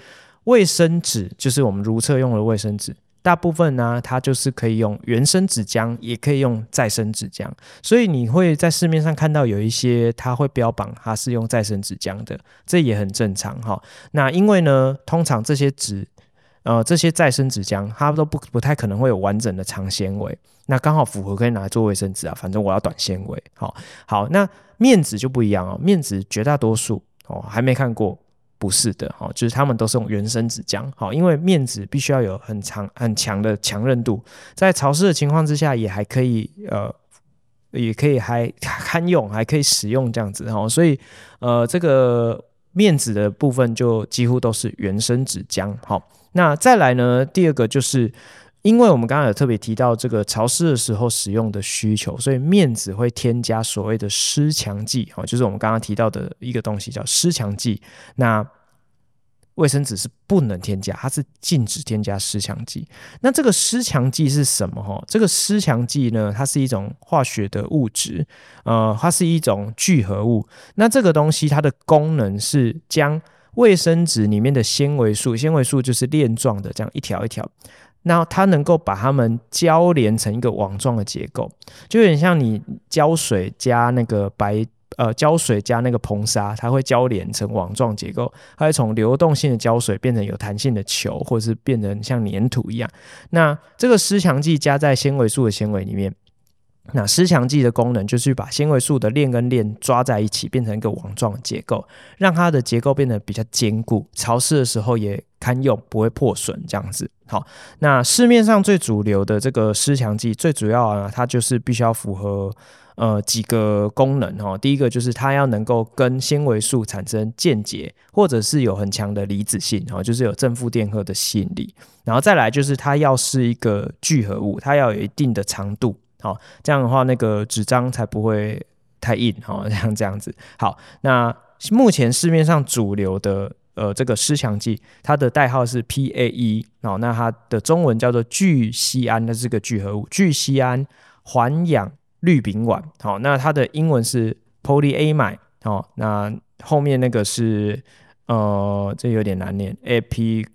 Speaker 1: 卫生纸，就是我们如厕用的卫生纸，大部分呢它就是可以用原生纸浆，也可以用再生纸浆，所以你会在市面上看到有一些它会标榜它是用再生纸浆的，这也很正常哈。那因为呢，通常这些纸。呃这些再生纸浆，它都不不太可能会有完整的长纤维，那刚好符合可以拿来做卫生纸啊，反正我要短纤维。好，好，那面纸就不一样哦，面纸绝大多数哦还没看过。不是的，哦，就是他们都是用原生纸浆，好，因为面纸必须要有很长很强的强韧度，在潮湿的情况之下也还可以，呃，也可以还堪用，还可以使用这样子，哈，所以，呃，这个面纸的部分就几乎都是原生纸浆，好，那再来呢，第二个就是。因为我们刚刚有特别提到这个潮湿的时候使用的需求，所以面纸会添加所谓的湿强剂，哦，就是我们刚刚提到的一个东西叫湿强剂。那卫生纸是不能添加，它是禁止添加湿强剂。那这个湿强剂是什么？哈，这个湿强剂呢，它是一种化学的物质，呃，它是一种聚合物。那这个东西它的功能是将卫生纸里面的纤维素，纤维素就是链状的，这样一条一条。那它能够把它们交连成一个网状的结构，就有点像你胶水加那个白呃胶水加那个硼砂，它会交连成网状结构，它会从流动性的胶水变成有弹性的球，或者是变成像粘土一样。那这个湿强剂加在纤维素的纤维里面。那湿强剂的功能就是把纤维素的链跟链抓在一起，变成一个网状结构，让它的结构变得比较坚固，潮湿的时候也堪用，不会破损这样子。好，那市面上最主流的这个湿强剂，最主要啊，它就是必须要符合呃几个功能哈。第一个就是它要能够跟纤维素产生键结，或者是有很强的离子性，哈，就是有正负电荷的吸引力。然后再来就是它要是一个聚合物，它要有一定的长度。好，这样的话，那个纸张才不会太硬。好，像这样子。好，那目前市面上主流的呃这个湿强剂，它的代号是 PAE。哦，那它的中文叫做聚酰胺，那是个聚合物，聚酰胺环氧氯丙烷。好，那它的英文是 polyamide。哦，那后面那个是呃，这有点难念，AP。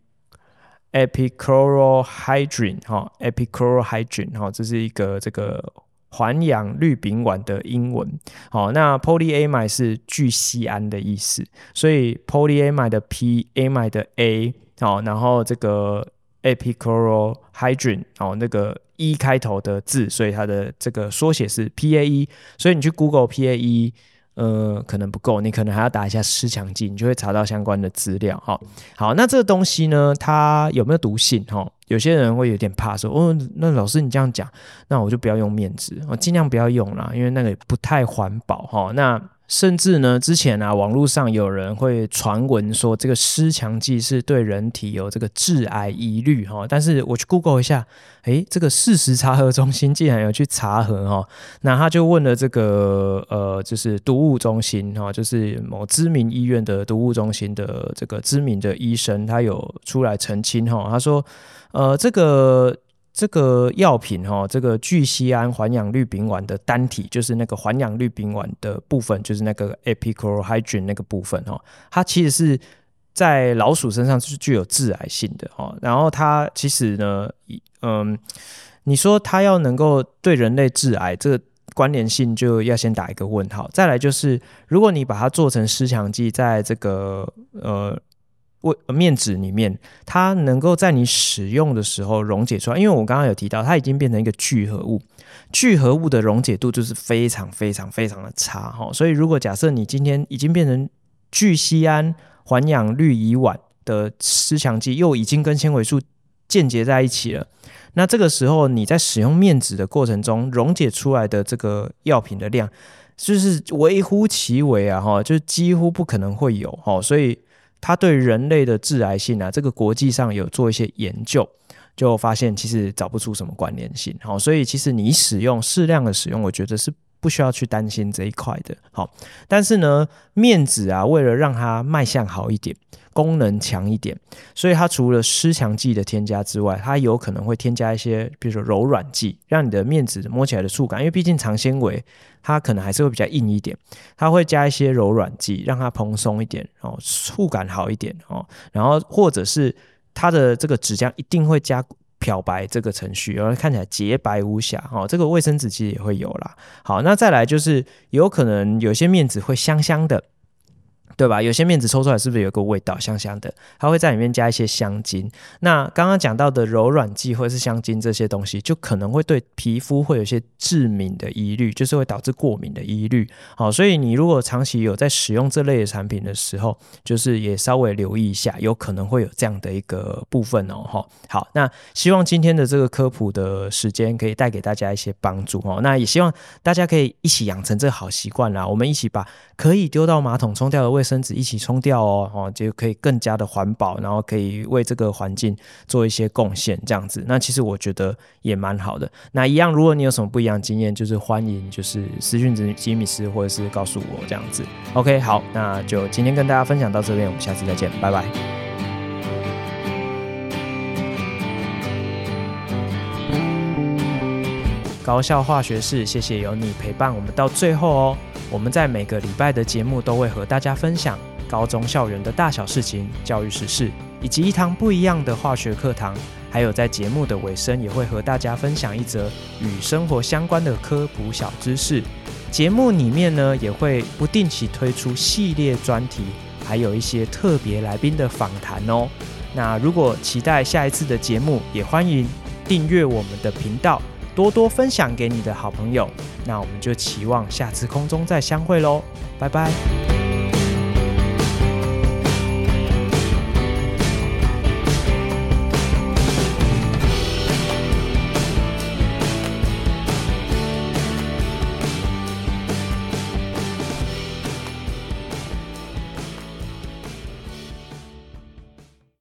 Speaker 1: Epichlorohydrin 哈，epichlorohydrin 哈，这是一个这个环氧氯丙烷的英文。好，那 polyamide 是聚酰胺的意思，所以 polyamide 的 p，amide 的 a，好，然后这个 epichlorohydrin 哦，那个 e 开头的字，所以它的这个缩写是 PAE，所以你去 Google PAE。呃，可能不够，你可能还要打一下湿强剂，你就会查到相关的资料。哈，好，那这个东西呢，它有没有毒性？哈，有些人会有点怕说，哦，那老师你这样讲，那我就不要用面纸，我尽量不要用啦，因为那个不太环保。哈，那。甚至呢，之前啊，网络上有人会传闻说这个湿强剂是对人体有这个致癌疑虑哈，但是我去 Google 一下，诶，这个事实查核中心竟然有去查核哈，那他就问了这个呃，就是毒物中心哈，就是某知名医院的毒物中心的这个知名的医生，他有出来澄清哈，他说，呃，这个。这个药品哈，这个聚酰胺环氧氯丙烷的单体，就是那个环氧氯丙烷的部分，就是那个 epichlorohydrin 那个部分哈，它其实是在老鼠身上是具有致癌性的哈。然后它其实呢，嗯，你说它要能够对人类致癌，这个关联性就要先打一个问号。再来就是，如果你把它做成湿强剂，在这个呃。面纸里面，它能够在你使用的时候溶解出来，因为我刚刚有提到，它已经变成一个聚合物，聚合物的溶解度就是非常非常非常的差哈。所以，如果假设你今天已经变成聚酰胺环氧氯乙烷的湿强剂，又已经跟纤维素键结在一起了，那这个时候你在使用面纸的过程中溶解出来的这个药品的量，就是微乎其微啊哈，就几乎不可能会有哈，所以。它对人类的致癌性啊，这个国际上有做一些研究，就发现其实找不出什么关联性。好，所以其实你使用适量的使用，我觉得是不需要去担心这一块的。好，但是呢，面纸啊，为了让它卖相好一点。功能强一点，所以它除了湿强剂的添加之外，它有可能会添加一些，比如说柔软剂，让你的面纸摸起来的触感，因为毕竟长纤维，它可能还是会比较硬一点，它会加一些柔软剂，让它蓬松一点，哦，触感好一点，哦，然后或者是它的这个纸浆一定会加漂白这个程序，然后看起来洁白无瑕，哦，这个卫生纸其实也会有啦。好，那再来就是有可能有些面纸会香香的。对吧？有些面纸抽出来是不是有个味道，香香的？它会在里面加一些香精。那刚刚讲到的柔软剂或者是香精这些东西，就可能会对皮肤会有些致敏的疑虑，就是会导致过敏的疑虑。好，所以你如果长期有在使用这类的产品的时候，就是也稍微留意一下，有可能会有这样的一个部分哦。哈，好，那希望今天的这个科普的时间可以带给大家一些帮助哦。那也希望大家可以一起养成这个好习惯啦，我们一起把可以丢到马桶冲掉的味生生纸一起冲掉哦，哦，就可以更加的环保，然后可以为这个环境做一些贡献，这样子。那其实我觉得也蛮好的。那一样，如果你有什么不一样的经验，就是欢迎就是私讯吉米斯，或者是告诉我这样子。OK，好，那就今天跟大家分享到这边，我们下次再见，拜拜。高效化学式，谢谢有你陪伴我们到最后哦。我们在每个礼拜的节目都会和大家分享高中校园的大小事情、教育时事，以及一堂不一样的化学课堂。还有在节目的尾声，也会和大家分享一则与生活相关的科普小知识。节目里面呢，也会不定期推出系列专题，还有一些特别来宾的访谈哦。那如果期待下一次的节目，也欢迎订阅我们的频道。多多分享给你的好朋友，那我们就期望下次空中再相会喽，拜拜。